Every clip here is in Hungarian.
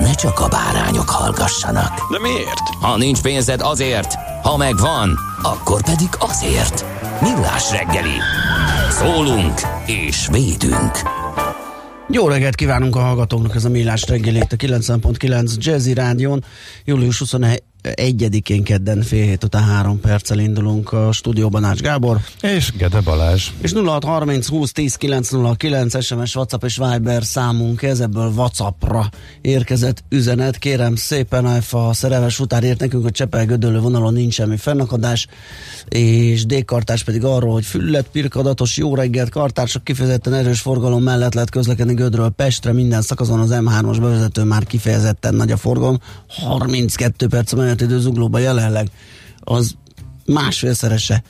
ne csak a bárányok hallgassanak. De miért? Ha nincs pénzed azért, ha megvan, akkor pedig azért. Millás reggeli. Szólunk és védünk. Jó reggelt kívánunk a hallgatóknak, ez a Millás reggeli itt a 90.9 Jazzy Rádion. Július 21-én kedden fél hét után három perccel indulunk a stúdióban Ács Gábor. És Gede Balázs. És 0630 20 10 909 SMS, WhatsApp és Viber számunk ez, ebből WhatsAppra érkezett üzenet. Kérem szépen, a szerelmes után ért nekünk, hogy Csepel Gödöllő vonalon nincs semmi fennakadás, és D-kartás pedig arról, hogy füllet, pirkadatos, jó reggelt, kartársak kifejezetten erős forgalom mellett lehet közlekedni Gödről Pestre, minden szakaszon az M3-os bevezető már kifejezetten nagy a forgalom, 32 perc a menetidő zuglóban jelenleg, az másfélszerese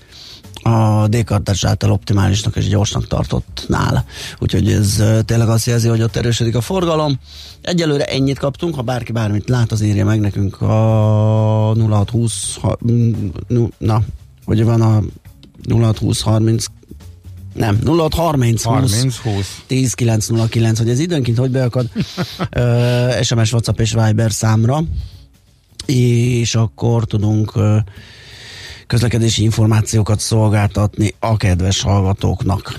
a d által optimálisnak és gyorsnak tartott nála. Úgyhogy ez tényleg azt jelzi, hogy ott erősödik a forgalom. Egyelőre ennyit kaptunk, ha bárki bármit lát, az írja meg nekünk a 0620 ha, na, hogy van a 0620 30 nem, 06 30 30 20 10 909, hogy ez időnként hogy beakad uh, SMS, WhatsApp és Viber számra, és akkor tudunk közlekedési információkat szolgáltatni a kedves hallgatóknak.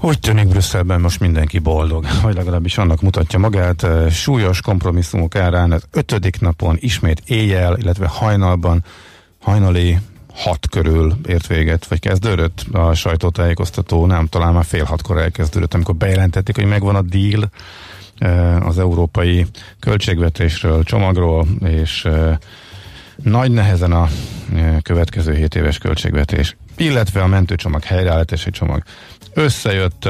Úgy tűnik Brüsszelben most mindenki boldog, vagy legalábbis annak mutatja magát. Súlyos kompromisszumok árán az ötödik napon ismét éjjel, illetve hajnalban, hajnali hat körül ért véget, vagy kezdődött a sajtótájékoztató, nem, talán már fél hatkor elkezdődött, amikor bejelentették, hogy megvan a deal az európai költségvetésről, csomagról, és nagy nehezen a következő 7 éves költségvetés, illetve a mentőcsomag, helyreállítási csomag. Összejött,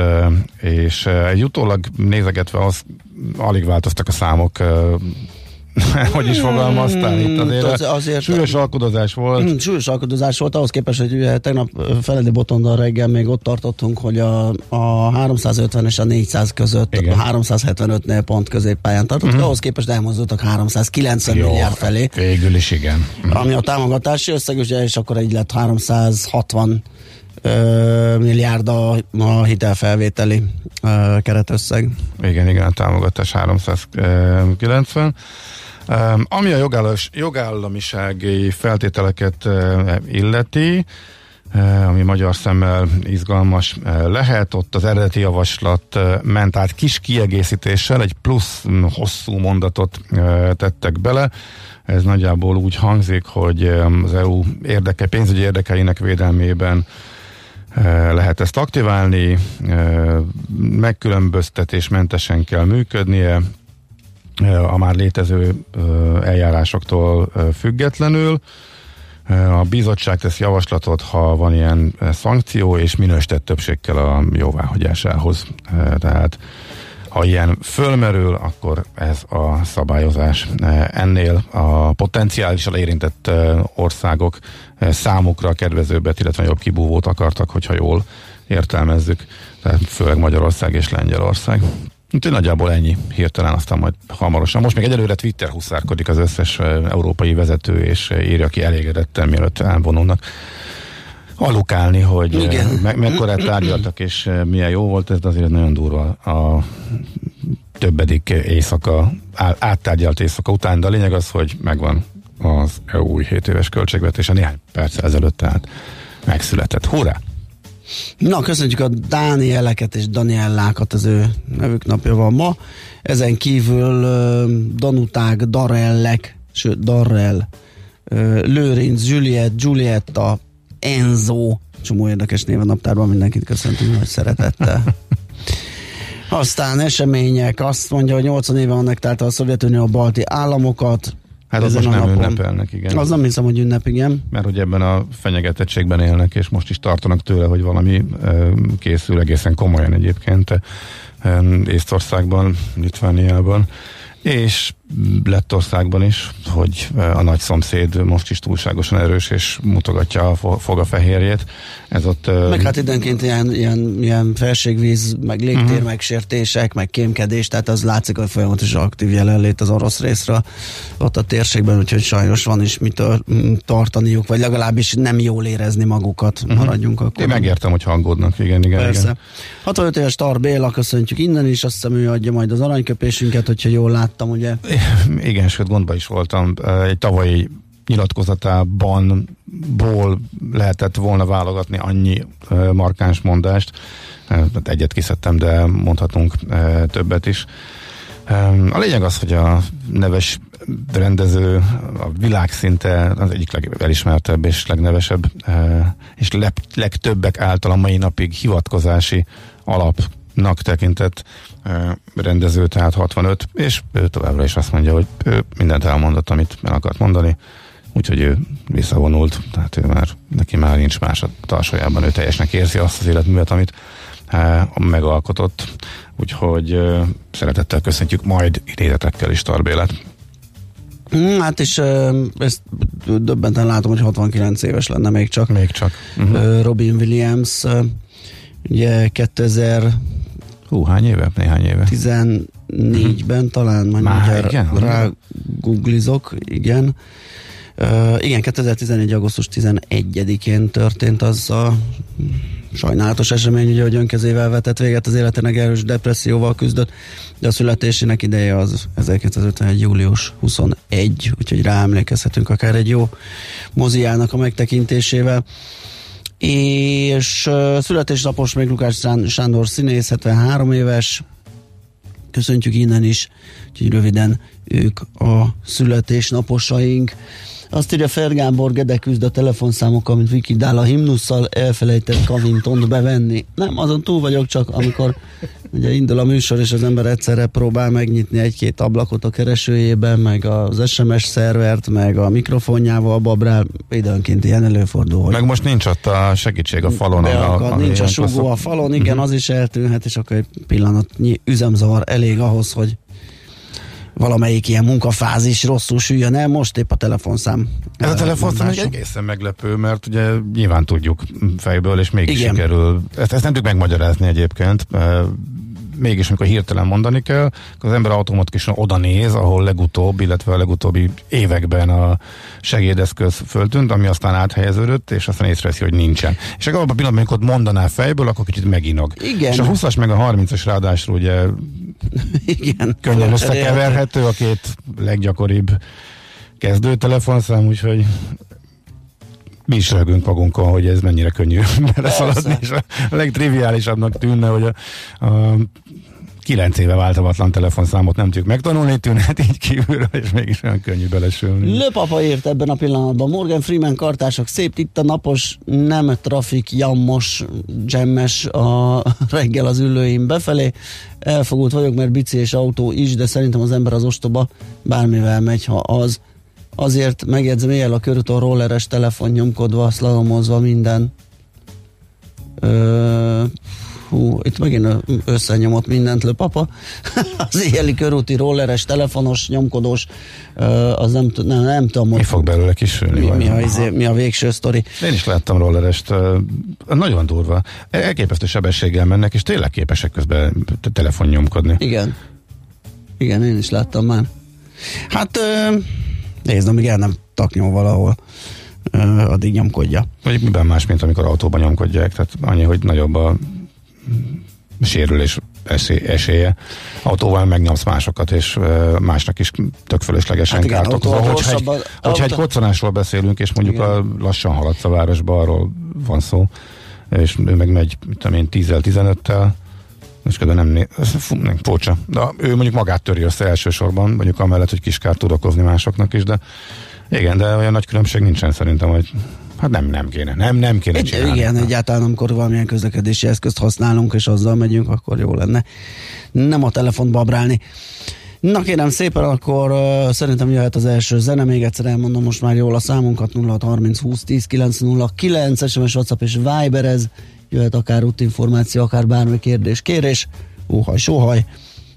és egy utólag nézegetve az alig változtak a számok hogy is fogalmaztál itt azért, az, azért súlyos alkudozás volt. Mm, súlyos alkudozás volt, ahhoz képest, hogy ugye, tegnap Feledi Botondal reggel még ott tartottunk, hogy a, a 350 és a 400 között, Igen. a 375-nél pont középpályán tartottunk, uh-huh. ahhoz képest elmozdultak 390 Jó, milliárd felé. Végül is igen. Uh-huh. Ami a támogatási összeg, ugye, és akkor egy lett 360 milliárd a, a hitelfelvételi ö, keretösszeg. Igen, igen, a támogatás 390. Ami a jogállos, jogállamisági feltételeket illeti, ami magyar szemmel izgalmas lehet. Ott az eredeti javaslat ment át kis kiegészítéssel, egy plusz hosszú mondatot tettek bele. Ez nagyjából úgy hangzik, hogy az EU érdeke, pénzügyi érdekeinek védelmében lehet ezt aktiválni, megkülönböztetésmentesen kell működnie, a már létező eljárásoktól függetlenül. A bizottság tesz javaslatot, ha van ilyen szankció, és minősített többségkel a jóváhagyásához. Tehát ha ilyen fölmerül, akkor ez a szabályozás ennél a potenciálisan érintett országok számukra kedvezőbbet, illetve jobb kibúvót akartak, hogyha jól értelmezzük, tehát főleg Magyarország és Lengyelország. Úgyhogy nagyjából ennyi hirtelen, aztán majd hamarosan. Most még egyelőre Twitter huszárkodik az összes európai vezető, és írja ki elégedetten, mielőtt elvonulnak alukálni, hogy Igen. Me- mekkorát tárgyaltak, és milyen jó volt ez, azért nagyon durva a többedik éjszaka, áttárgyalt éjszaka után, de a lényeg az, hogy megvan az EU új 7 éves költségvetése néhány perc ezelőtt, tehát megszületett. Hurrá! Na, köszönjük a Dánieleket és Daniellákat, az ő nevük napja van ma. Ezen kívül uh, Danuták, Darellek, sőt Darrell, uh, Lőrinc, Juliet, Giulietta, Enzo, csomó érdekes név a naptárban, mindenkit köszöntünk nagy szeretettel. Aztán események, azt mondja, hogy 80 éve annektálta a Szovjetunió a balti államokat. Hát az most nem napon. ünnepelnek, igen. Az nem hiszem, hogy ünnep, igen. Mert hogy ebben a fenyegetettségben élnek, és most is tartanak tőle, hogy valami készül egészen komolyan egyébként Észtországban, Litvániában és Lettországban is, hogy a nagy szomszéd most is túlságosan erős, és mutogatja a fogafehérjét. Ez ott... Meg hát időnként ilyen, ilyen, ilyen felségvíz, meg légtér uh-huh. megsértések, meg kémkedés, tehát az látszik, hogy folyamatosan aktív jelenlét az orosz részre ott a térségben, úgyhogy sajnos van is mit tartaniuk, vagy legalábbis nem jól érezni magukat, uh-huh. maradjunk akkor. Én megértem, hogy hangódnak, igen, igen. Persze. Igen. 65 éves Tar Béla, köszöntjük innen is, azt hiszem ő adja majd az aranyköpésünket, hogyha jól láttam, ugye? Igen, sőt gondba is voltam. Egy tavalyi nyilatkozatában ból lehetett volna válogatni annyi markáns mondást. Egyet kiszedtem, de mondhatunk többet is. A lényeg az, hogy a neves rendező a világszinte az egyik legelismertebb és legnevesebb, és legtöbbek által a mai napig hivatkozási alap nak tekintett rendező, tehát 65, és ő továbbra is azt mondja, hogy ő mindent elmondott, amit el akart mondani, úgyhogy ő visszavonult, tehát ő már, neki már nincs más a tarsajában, ő teljesnek érzi azt az életművet, amit megalkotott, úgyhogy szeretettel köszöntjük majd idézetekkel is Tarbélet. Mm, hát és ezt döbbenten látom, hogy 69 éves lenne még csak. Még csak. Uh-huh. Robin Williams ugye 2000 Hú, hány éve? Néhány éve. 14-ben talán, majd Már, igen? rá googlizok, igen. Uh, igen, 2014. augusztus 11-én történt az a sajnálatos esemény, ugye, hogy önkezével vetett véget az életének erős depresszióval küzdött, de a születésének ideje az 1951. július 21, úgyhogy ráemlékezhetünk akár egy jó moziának a megtekintésével és születésnapos még Lukács Sándor színész, 73 éves, köszöntjük innen is, úgyhogy röviden ők a születésnaposaink. Azt írja Fergábor, Gede küzd a telefonszámokkal, mint Viki Dál a himnusszal elfelejtett Kavintont bevenni. Nem, azon túl vagyok csak, amikor ugye indul a műsor, és az ember egyszerre próbál megnyitni egy-két ablakot a keresőjében, meg az SMS szervert, meg a mikrofonjával babrál, időnként ilyen előfordul. Meg most nincs ott a segítség a falon. Beakad, a, a nincs a sugó a falon, igen, uh-huh. az is eltűnhet, és akkor egy pillanatnyi üzemzavar elég ahhoz, hogy valamelyik ilyen munkafázis rosszul süljön el, most épp a telefonszám. Ez a telefonszám egy egészen meglepő, mert ugye nyilván tudjuk fejből, és mégis Igen. sikerül. Ezt, ezt nem tudjuk megmagyarázni egyébként mégis amikor hirtelen mondani kell, az ember automatikusan oda néz, ahol legutóbb, illetve a legutóbbi években a segédeszköz föltűnt, ami aztán áthelyeződött, és aztán észreveszi, hogy nincsen. És akkor abban a pillanatban, amikor mondaná fejből, akkor kicsit meginog. Igen. És a 20-as meg a 30-as ráadásul ugye Igen. könnyen összekeverhető, a két leggyakoribb kezdő telefonszám, úgyhogy mi is rögünk magunkon, hogy ez mennyire könnyű beleszaladni, és a legtriviálisabbnak tűnne, hogy a, a kilenc éve változatlan telefonszámot nem tudjuk megtanulni, tűnhet így kívülről, és mégis olyan könnyű belesülni. Lőpapa írt ebben a pillanatban. Morgan Freeman kartások szép, itt a napos, nem trafik, jammos, gemmes a reggel az ülőim befelé. Elfogult vagyok, mert bici és autó is, de szerintem az ember az ostoba bármivel megy, ha az Azért megjegyzem, éjjel a körúton rolleres telefon nyomkodva, szlalomozva minden. Ö, hú, itt megint összenyomott mindent papa. az éjjeli körúti rolleres, telefonos, nyomkodós, az nem, nem, nem tudom. Mi fog belőle kisülni? Mi, mi, a, izé, mi a végső sztori? Én is láttam rollerest, nagyon durva. Elképesztő sebességgel mennek, és tényleg képesek közben telefon nyomkodni. Igen. Igen, én is láttam már. Hát Nézd, amíg el nem taknyol valahol, addig nyomkodja. Vagy miben más, mint amikor autóban nyomkodják, tehát annyi, hogy nagyobb a sérülés esély, esélye. Autóval megnyomsz másokat, és másnak is tök fölöslegesen hát kárt okozol. Hogyha, egy, hogyha egy koccanásról beszélünk, és mondjuk igen. a lassan haladsz a városba, arról van szó, és ő meg megy, mit tudom én, 10-15-tel, és közben nem, né- fú, nem furcsa. De ő mondjuk magát töri össze elsősorban, mondjuk amellett, hogy kis kárt tud okozni másoknak is, de igen, de olyan nagy különbség nincsen szerintem, hogy hát nem, nem kéne, nem, nem kéne Egy, csinálni. igen, egyáltalán amikor valamilyen közlekedési eszközt használunk, és azzal megyünk, akkor jó lenne nem a telefont babrálni. Na kérem szépen, akkor uh, szerintem jöhet az első zene, még egyszer elmondom most már jól a számunkat 0630 20 10 909, SMS, WhatsApp és Viber ez, jöhet akár útinformáció, akár bármi kérdés, kérés, óhaj, sóhaj,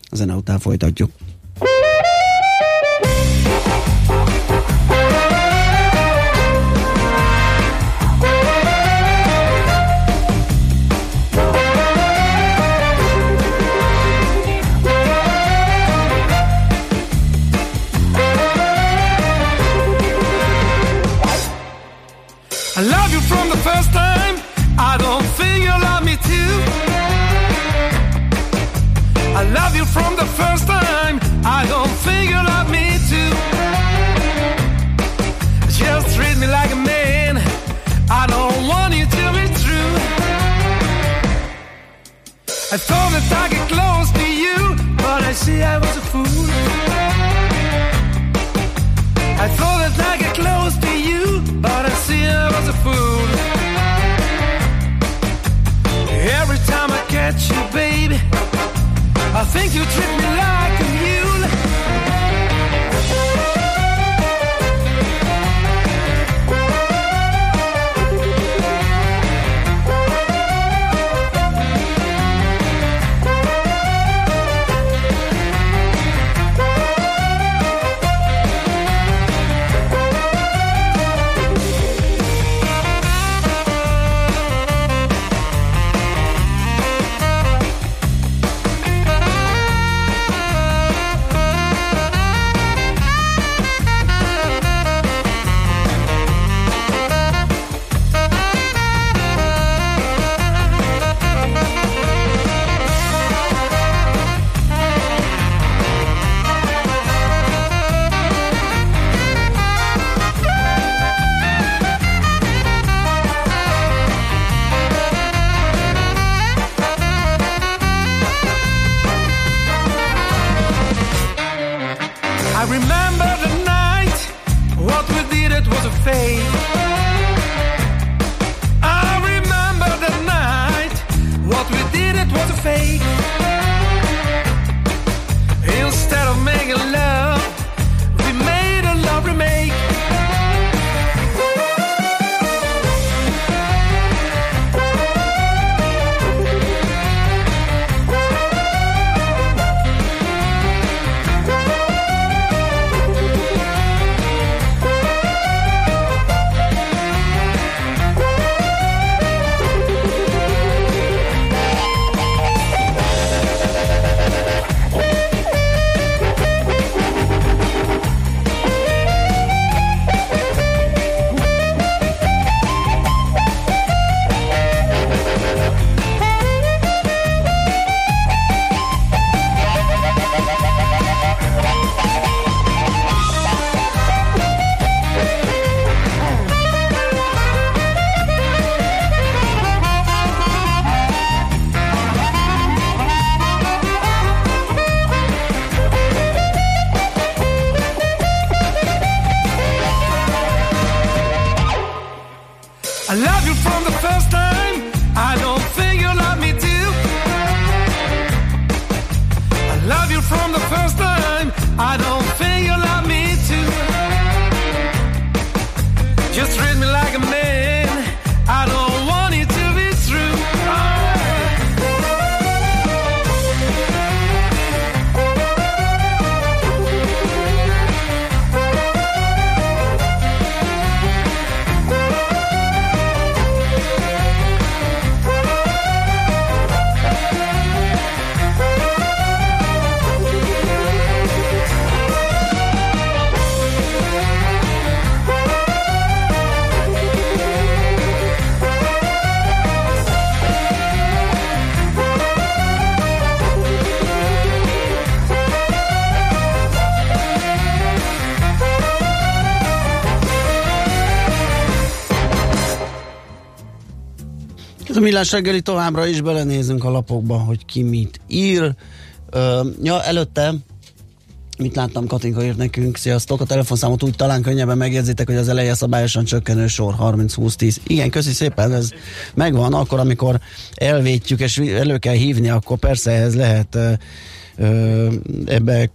a zene után folytatjuk. I don't you love me too. Just treat me like a man. I don't want you to be true. I thought that I get close to you, but I see I was a fool. I thought that I get close to you, but I see I was a fool. Every time I catch you, baby, I think you treat me like millás reggeli továbbra is belenézünk a lapokba, hogy ki mit ír. Ö, ja, előtte mit láttam, Katinka írt nekünk, sziasztok, a telefonszámot úgy talán könnyebben megjegyzitek, hogy az eleje szabályosan csökkenő sor 30-20-10. Igen, köszi szépen, ez megvan, akkor amikor elvétjük és elő kell hívni, akkor persze ez lehet ö, ebbe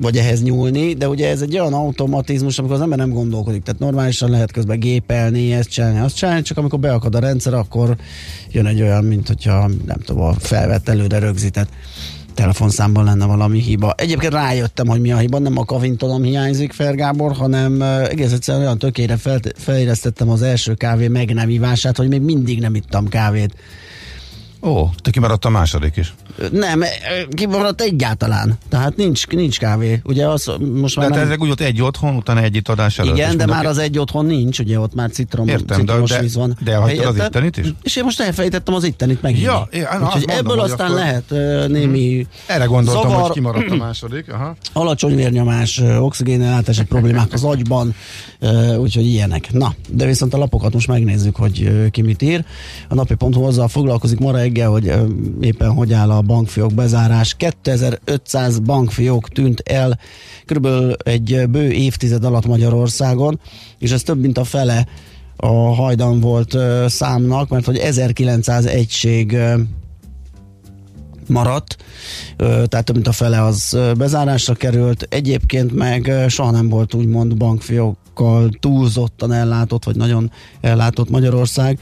vagy ehhez nyúlni, de ugye ez egy olyan automatizmus, amikor az ember nem gondolkodik, tehát normálisan lehet közben gépelni, ezt csinálni, azt csinálni, csak amikor beakad a rendszer, akkor jön egy olyan, mint hogyha nem tudom, a felvett előre rögzített telefonszámban lenne valami hiba. Egyébként rájöttem, hogy mi a hiba, nem a kavintonom hiányzik, Fergábor, hanem egész egyszerűen olyan tökére fel, feléreztettem az első kávé meg nem ivását, hogy még mindig nem ittam kávét. Ó, te kimaradt a második is. Nem, kimaradt egyáltalán. Tehát nincs, nincs kávé. Ugye az most már De nem... ezek úgy ott egy otthon, utána egy itt adás előtt. Igen, de már az egy otthon nincs, ugye ott már citrom, Értem, citromos de- víz van. de elhagytad az ittenit is? És én most elfelejtettem az ittenit megint. Ja, na, Úgyhogy mondom, ebből aztán akkor- lehet uh, némi Erre gondoltam, zavar, hogy kimaradt a második. Aha. alacsony vérnyomás, oxigénellátási problémák az agyban, úgyhogy ilyenek. Na, de viszont a lapokat most megnézzük, hogy ö, ki mit ír. A napi.hu azzal foglalkozik ma reggel, hogy éppen hogy áll a bankfiók bezárás. 2500 bankfiók tűnt el körülbelül egy bő évtized alatt Magyarországon, és ez több mint a fele a hajdan volt számnak, mert hogy 1900 egység maradt, tehát több mint a fele az bezárásra került. Egyébként meg soha nem volt úgymond bankfiókkal túlzottan ellátott, vagy nagyon ellátott Magyarország.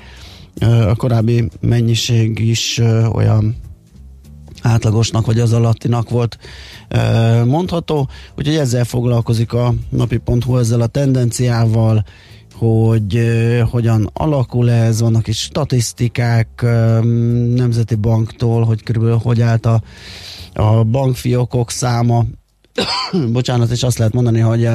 A korábbi mennyiség is olyan átlagosnak vagy az alattinak volt ö, mondható, úgyhogy ezzel foglalkozik a napi.hu ezzel a tendenciával, hogy ö, hogyan alakul ez, vannak is statisztikák ö, Nemzeti Banktól, hogy körülbelül hogy állt a, a bankfiókok száma. Bocsánat, és azt lehet mondani, hogy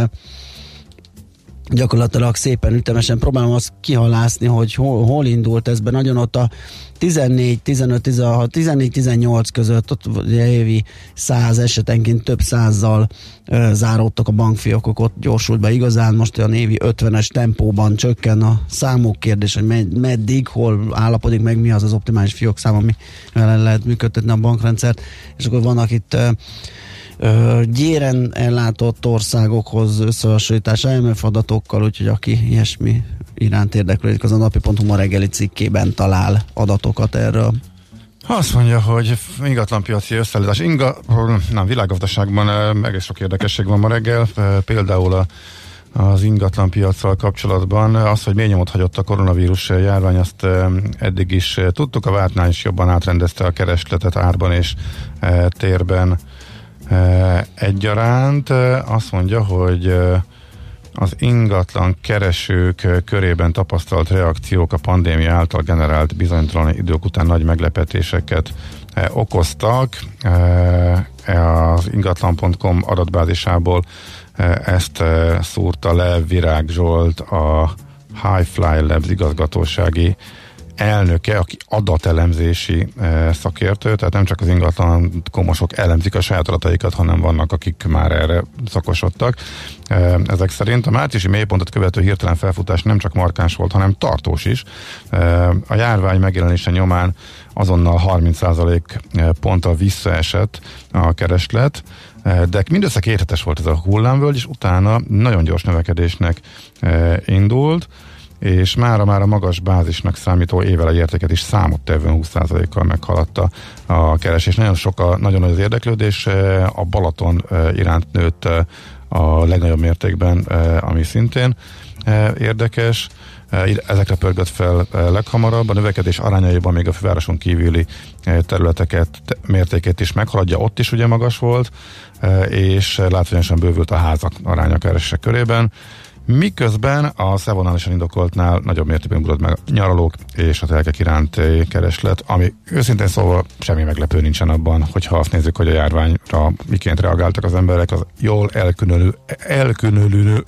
gyakorlatilag szépen ütemesen próbálom azt kihalászni, hogy hol, hol indult ez be. Nagyon ott a 14, 15, 16, 14, 18 között ott ugye évi 100 esetenként több százzal ö, záródtak a bankfiókok, ott gyorsult be igazán, most olyan évi 50-es tempóban csökken a számuk kérdés, hogy med, meddig, hol állapodik meg, mi az az optimális fiók szám, ami lehet működtetni a bankrendszert, és akkor vannak itt ö, gyéren ellátott országokhoz összehasonlítás IMF adatokkal, úgyhogy aki ilyesmi iránt érdeklődik, az a napi.hu ma reggeli cikkében talál adatokat erről. Azt mondja, hogy ingatlanpiaci összeállítás. Inga, nem, világgazdaságban egész sok érdekesség van ma reggel, például a az ingatlanpiacsal kapcsolatban. Az, hogy mély nyomot hagyott a koronavírus járvány, azt eddig is tudtuk, a vártnál is jobban átrendezte a keresletet árban és térben egyaránt. Azt mondja, hogy az ingatlan keresők körében tapasztalt reakciók a pandémia által generált bizonytalan idők után nagy meglepetéseket okoztak. Eh, az ingatlan.com adatbázisából ezt szúrta le Virág Zsolt, a Highfly Labs igazgatósági elnöke, aki adatelemzési e, szakértő, tehát nem csak az ingatlan komosok elemzik a saját adataikat, hanem vannak, akik már erre szakosodtak. E, ezek szerint a márciusi mélypontot követő hirtelen felfutás nem csak markáns volt, hanem tartós is. E, a járvány megjelenése nyomán azonnal 30% ponttal visszaesett a kereslet, de mindössze két volt ez a hullámvölgy, és utána nagyon gyors növekedésnek indult és mára már a magas bázisnak számító évele értéket is számottevően 20%-kal meghaladta a keresés. Nagyon sok a, nagyon nagy az érdeklődés, a Balaton iránt nőtt a legnagyobb mértékben, ami szintén érdekes. Ezekre pörgött fel leghamarabb. A növekedés arányaiban még a fővároson kívüli területeket mértékét is meghaladja, ott is ugye magas volt, és látványosan bővült a házak aránya keresések körében. Miközben a szevonálisan indokoltnál nagyobb mértékben ugrott meg a nyaralók és a telkek iránt kereslet, ami őszintén szóval semmi meglepő nincsen abban, hogyha azt nézzük, hogy a járványra miként reagáltak az emberek, az jól elkülönülő, elkülönülő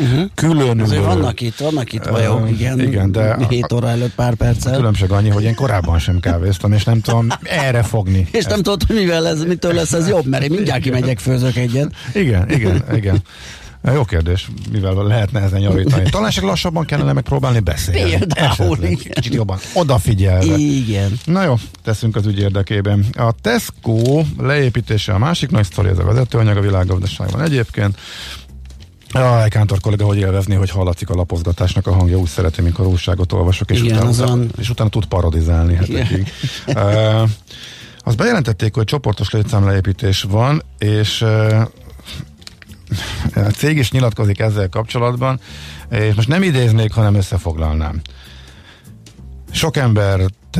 Uh-huh. különülő. Azért vannak itt, vannak itt bajok, Ö, igen. igen, de a- 7 óra előtt pár A perccel. különbség annyi, hogy én korábban sem kávéztam, és nem tudom erre fogni. És nem tudod, hogy mivel ez, mitől lesz ez jobb, mert én mindjárt kimegyek, főzök egyet. Igen, igen, igen. Jó kérdés, mivel lehetne ezen javítani. Talán csak lassabban kellene megpróbálni beszélni. Például. Kicsit jobban odafigyelve. Igen. Na jó, teszünk az ügy érdekében. A Tesco leépítése a másik nagy sztori, ez a vezetőanyag a világgazdaságban egyébként. Jaj, Kántor kollega, hogy élvezni, hogy hallatszik a lapozgatásnak a hangja, úgy szereti, mikor újságot olvasok, és, Igen, utána, az utána, van. és utána tud parodizálni hetekig. uh, azt bejelentették, hogy csoportos létszámleépítés van, és uh, a cég is nyilatkozik ezzel kapcsolatban, és most nem idéznék, hanem összefoglalnám. Sok embert,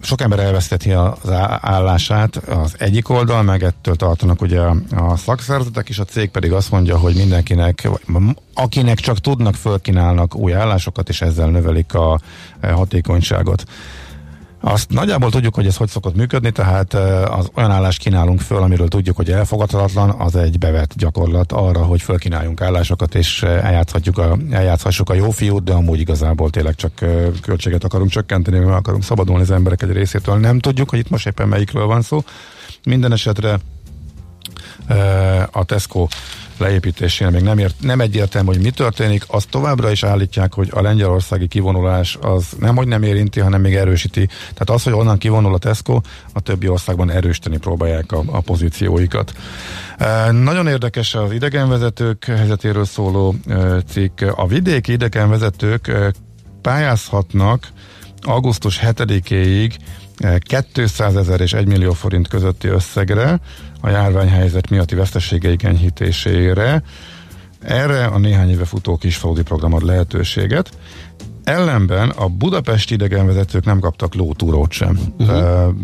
sok ember elveszteti az állását az egyik oldal, meg ettől tartanak ugye a, szakszervezetek, és a cég pedig azt mondja, hogy mindenkinek, akinek csak tudnak, fölkínálnak új állásokat, és ezzel növelik a hatékonyságot. Azt nagyjából tudjuk, hogy ez hogy szokott működni, tehát eh, az olyan állást kínálunk föl, amiről tudjuk, hogy elfogadhatatlan, az egy bevett gyakorlat arra, hogy fölkínáljunk állásokat, és eljátszhatjuk a, eljátszhassuk a jó fiút, de amúgy igazából tényleg csak költséget akarunk csökkenteni, mert akarunk szabadulni az emberek egy részétől. Nem tudjuk, hogy itt most éppen melyikről van szó. Minden esetre a Tesco leépítésénél még nem, ért, nem egyértelmű, hogy mi történik. Azt továbbra is állítják, hogy a lengyelországi kivonulás az nem, hogy nem érinti, hanem még erősíti. Tehát az, hogy onnan kivonul a Tesco, a többi országban erősíteni próbálják a, a pozícióikat. E, nagyon érdekes az idegenvezetők helyzetéről szóló e, cikk. A vidéki idegenvezetők e, pályázhatnak augusztus 7-éig 200 ezer és 1 millió forint közötti összegre a járványhelyzet miatti veszteségeik enyhítésére. Erre a néhány éve futó kisfaludi program ad lehetőséget. Ellenben a budapesti idegenvezetők nem kaptak lótúrót sem. Uh-huh.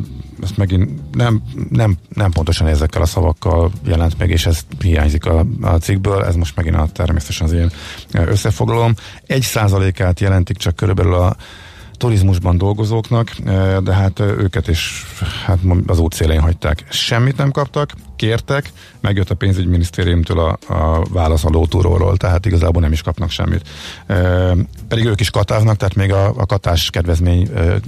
Ezt megint nem, nem, nem pontosan ezekkel a szavakkal jelent meg, és ez hiányzik a, a cikkből, ez most megint a, természetesen az én összefoglalom. Egy százalékát jelentik csak körülbelül a turizmusban dolgozóknak, eh, de hát eh, őket is hát az út szélén hagyták. Semmit nem kaptak, kértek, megjött a pénzügyminisztériumtól a, a válasz a lótúróról, tehát igazából nem is kapnak semmit. E, pedig ők is katáznak, tehát még a, a katás kedvezmény e,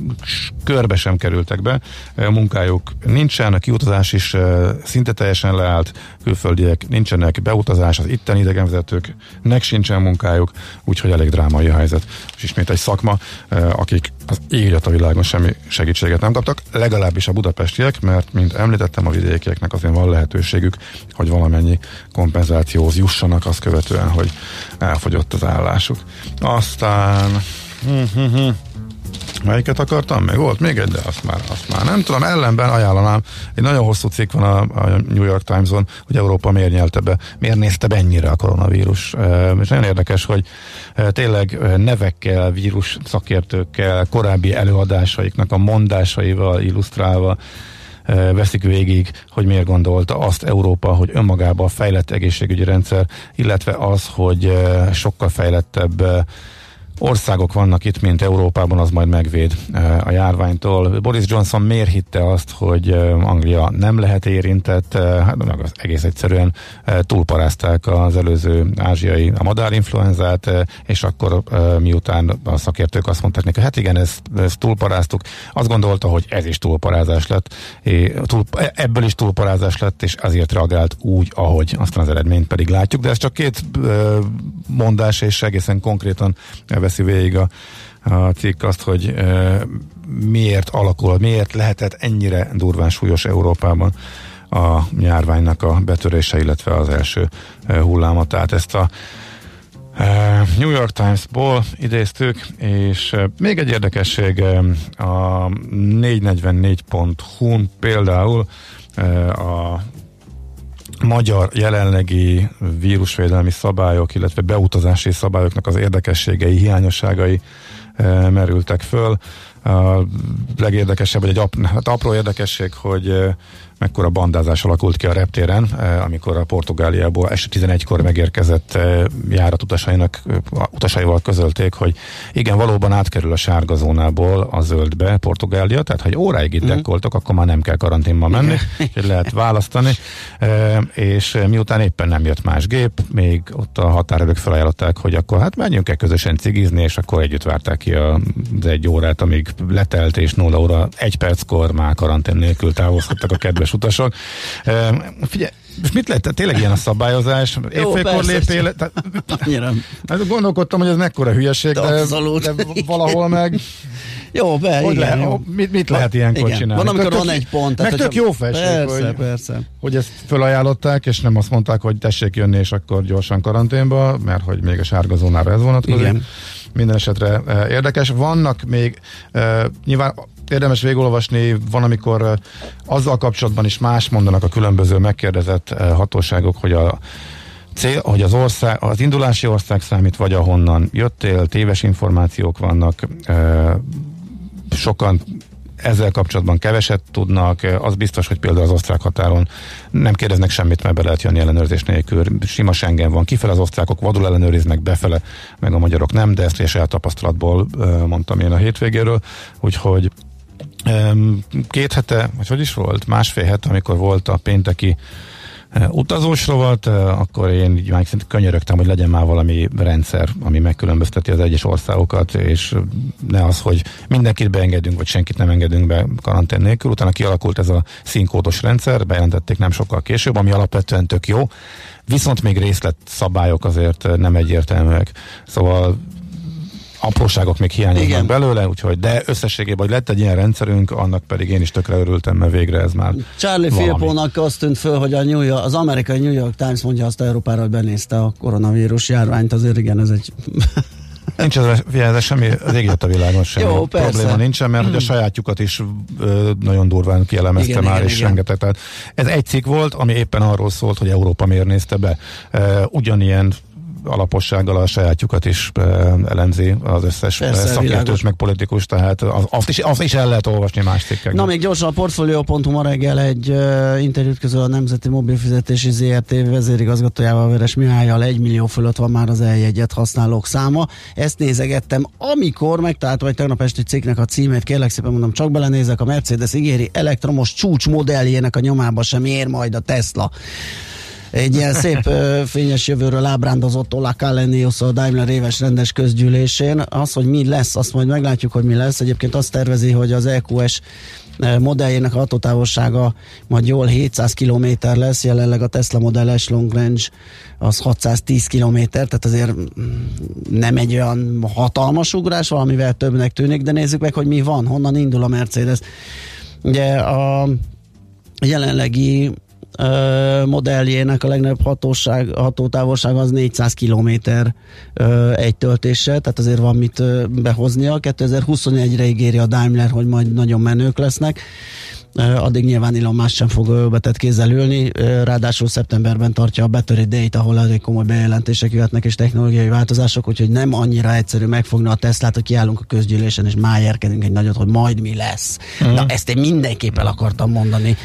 körbe sem kerültek be. E, munkájuk nincsen, a kiutazás is e, szinte teljesen leállt, külföldiek nincsenek, beutazás, az itteni idegenvezetőknek sincsen munkájuk, úgyhogy elég drámai a helyzet. És ismét egy szakma, e, akik az éget a világon semmi segítséget nem kaptak, legalábbis a budapestiek, mert mint említettem, a vidékieknek azért van lehetőségük, hogy valamennyi kompenzációhoz jussanak azt követően, hogy elfogyott az állásuk. Aztán Melyiket akartam? Még volt még egy, de azt már, azt már nem tudom. Ellenben ajánlanám, egy nagyon hosszú cikk van a, a New York Times-on, hogy Európa miért nyelte be, miért nézte be ennyire a koronavírus. És nagyon érdekes, hogy tényleg nevekkel, vírus szakértőkkel, korábbi előadásaiknak a mondásaival illusztrálva veszik végig, hogy miért gondolta azt Európa, hogy önmagában a fejlett egészségügyi rendszer, illetve az, hogy sokkal fejlettebb országok vannak itt, mint Európában, az majd megvéd a járványtól. Boris Johnson miért hitte azt, hogy Anglia nem lehet érintett? Hát meg az egész egyszerűen túlparázták az előző ázsiai a madárinfluenzát, és akkor miután a szakértők azt mondták neki, hát igen, ezt, ezt túlparáztuk, azt gondolta, hogy ez is túlparázás lett, ebből is túlparázás lett, és azért reagált úgy, ahogy aztán az eredményt pedig látjuk, de ez csak két mondás, és egészen konkrétan veszi végig a, a cikk azt, hogy e, miért alakul, miért lehetett ennyire durván súlyos Európában a járványnak a betörése, illetve az első e, hulláma. Tehát ezt a e, New York Times-ból idéztük, és e, még egy érdekesség, e, a 444.hu például a magyar jelenlegi vírusvédelmi szabályok, illetve beutazási szabályoknak az érdekességei, hiányosságai e, merültek föl. A legérdekesebb, vagy egy ap, hát apró érdekesség, hogy e, mekkora bandázás alakult ki a reptéren, amikor a Portugáliából este 11-kor megérkezett járat utasainak, utasaival közölték, hogy igen, valóban átkerül a sárga zónából a zöldbe Portugália, tehát ha egy óráig itt dekkoltok, mm. akkor már nem kell karanténba menni, hogy lehet választani, és miután éppen nem jött más gép, még ott a határőrök felajánlották, hogy akkor hát menjünk el közösen cigizni, és akkor együtt várták ki az egy órát, amíg letelt, és 0 óra, egy perckor már karantén nélkül távozhattak a kedves utasok. Figyelj, És mit lehet? Tehát tényleg ilyen a szabályozás? Évfélkor persze, lépél, tehát, hát gondolkodtam, hogy ez mekkora hülyeség, de, de valahol meg Jó, be, hogy igen, lehet, jó. mit, mit lehet ilyenkor igen. csinálni? Van, amikor Tök- van egy pont. Meg tök jó felség, Persze, hogy, persze. hogy ezt felajánlották, és nem azt mondták, hogy tessék jönni, és akkor gyorsan karanténba, mert hogy még a sárga zónára ez vonatkozik. Igen. Minden esetre eh, érdekes. Vannak még, eh, nyilván érdemes végigolvasni, van, amikor azzal kapcsolatban is más mondanak a különböző megkérdezett hatóságok, hogy a cél, hogy az ország, az indulási ország számít, vagy ahonnan jöttél, téves információk vannak, sokan ezzel kapcsolatban keveset tudnak, az biztos, hogy például az osztrák határon nem kérdeznek semmit, mert be lehet jönni ellenőrzés nélkül. Sima Schengen van, kifele az osztrákok vadul ellenőriznek, befele, meg a magyarok nem, de ezt ugye saját tapasztalatból mondtam én a hétvégéről, úgyhogy két hete, vagy hogy is volt? Másfél hete, amikor volt a pénteki utazós rovat, akkor én így már szinte könyörögtem, hogy legyen már valami rendszer, ami megkülönbözteti az egyes országokat, és ne az, hogy mindenkit beengedünk, vagy senkit nem engedünk be karantén nélkül. Utána kialakult ez a színkódos rendszer, bejelentették nem sokkal később, ami alapvetően tök jó, viszont még részlet szabályok azért nem egyértelműek. Szóval apróságok még hiányoznak Igen. belőle, úgyhogy de összességében, hogy lett egy ilyen rendszerünk, annak pedig én is tökre örültem, mert végre ez már Charlie. Philpónak azt tűnt föl, hogy a New York, az amerikai New York Times mondja azt Európára, hogy benézte a koronavírus járványt, azért igen, ez egy Nincs ez, ez semmi, az ég a világon semmi Jó, persze. probléma nincsen, mert hogy a sajátjukat is ö, nagyon durván kielemezte Igen, már, igen, és igen. rengeteg. Tehát ez egy cikk volt, ami éppen arról szólt, hogy Európa miért nézte be. Ö, ugyanilyen alapossággal a sajátjukat is elemzi az összes Persze, szakértős, meg politikus, tehát az, azt, is, azt is el lehet olvasni más cikkekben. Na még gyorsan a Portfolio.hu ma reggel egy uh, interjút közül a Nemzeti Mobilfizetési ZRT vezérigazgatójával Veres Mihályjal egy millió fölött van már az eljegyet használók száma. Ezt nézegettem, amikor megtaláltam egy tegnap esti cikknek a címét, kérlek szépen mondom, csak belenézek, a Mercedes ígéri elektromos csúcs modelljének a nyomába sem ér majd a Tesla. Egy ilyen szép fényes jövőről ábrándozott Ola Kalenius a Daimler éves rendes közgyűlésén. Az, hogy mi lesz, azt majd meglátjuk, hogy mi lesz. Egyébként azt tervezi, hogy az EQS modelljének hatótávolsága majd jól 700 km lesz, jelenleg a Tesla Model S Long Range az 610 km, tehát azért mm, nem egy olyan hatalmas ugrás, valamivel többnek tűnik, de nézzük meg, hogy mi van, honnan indul a Mercedes. Ugye a jelenlegi modelljének a legnagyobb hatóság, hatótávolság az 400 km egy töltéssel, tehát azért van mit behoznia. 2021-re ígéri a Daimler, hogy majd nagyon menők lesznek. Addig nyilván Elon Musk sem fog ölbetett kézzel ülni, ráadásul szeptemberben tartja a Battery Day-t, ahol elég komoly bejelentések jöhetnek és technológiai változások, úgyhogy nem annyira egyszerű megfogni a Teslát, hogy kiállunk a közgyűlésen és májerkedünk egy nagyot, hogy majd mi lesz. Mhm. Na ezt én mindenképp el akartam mondani,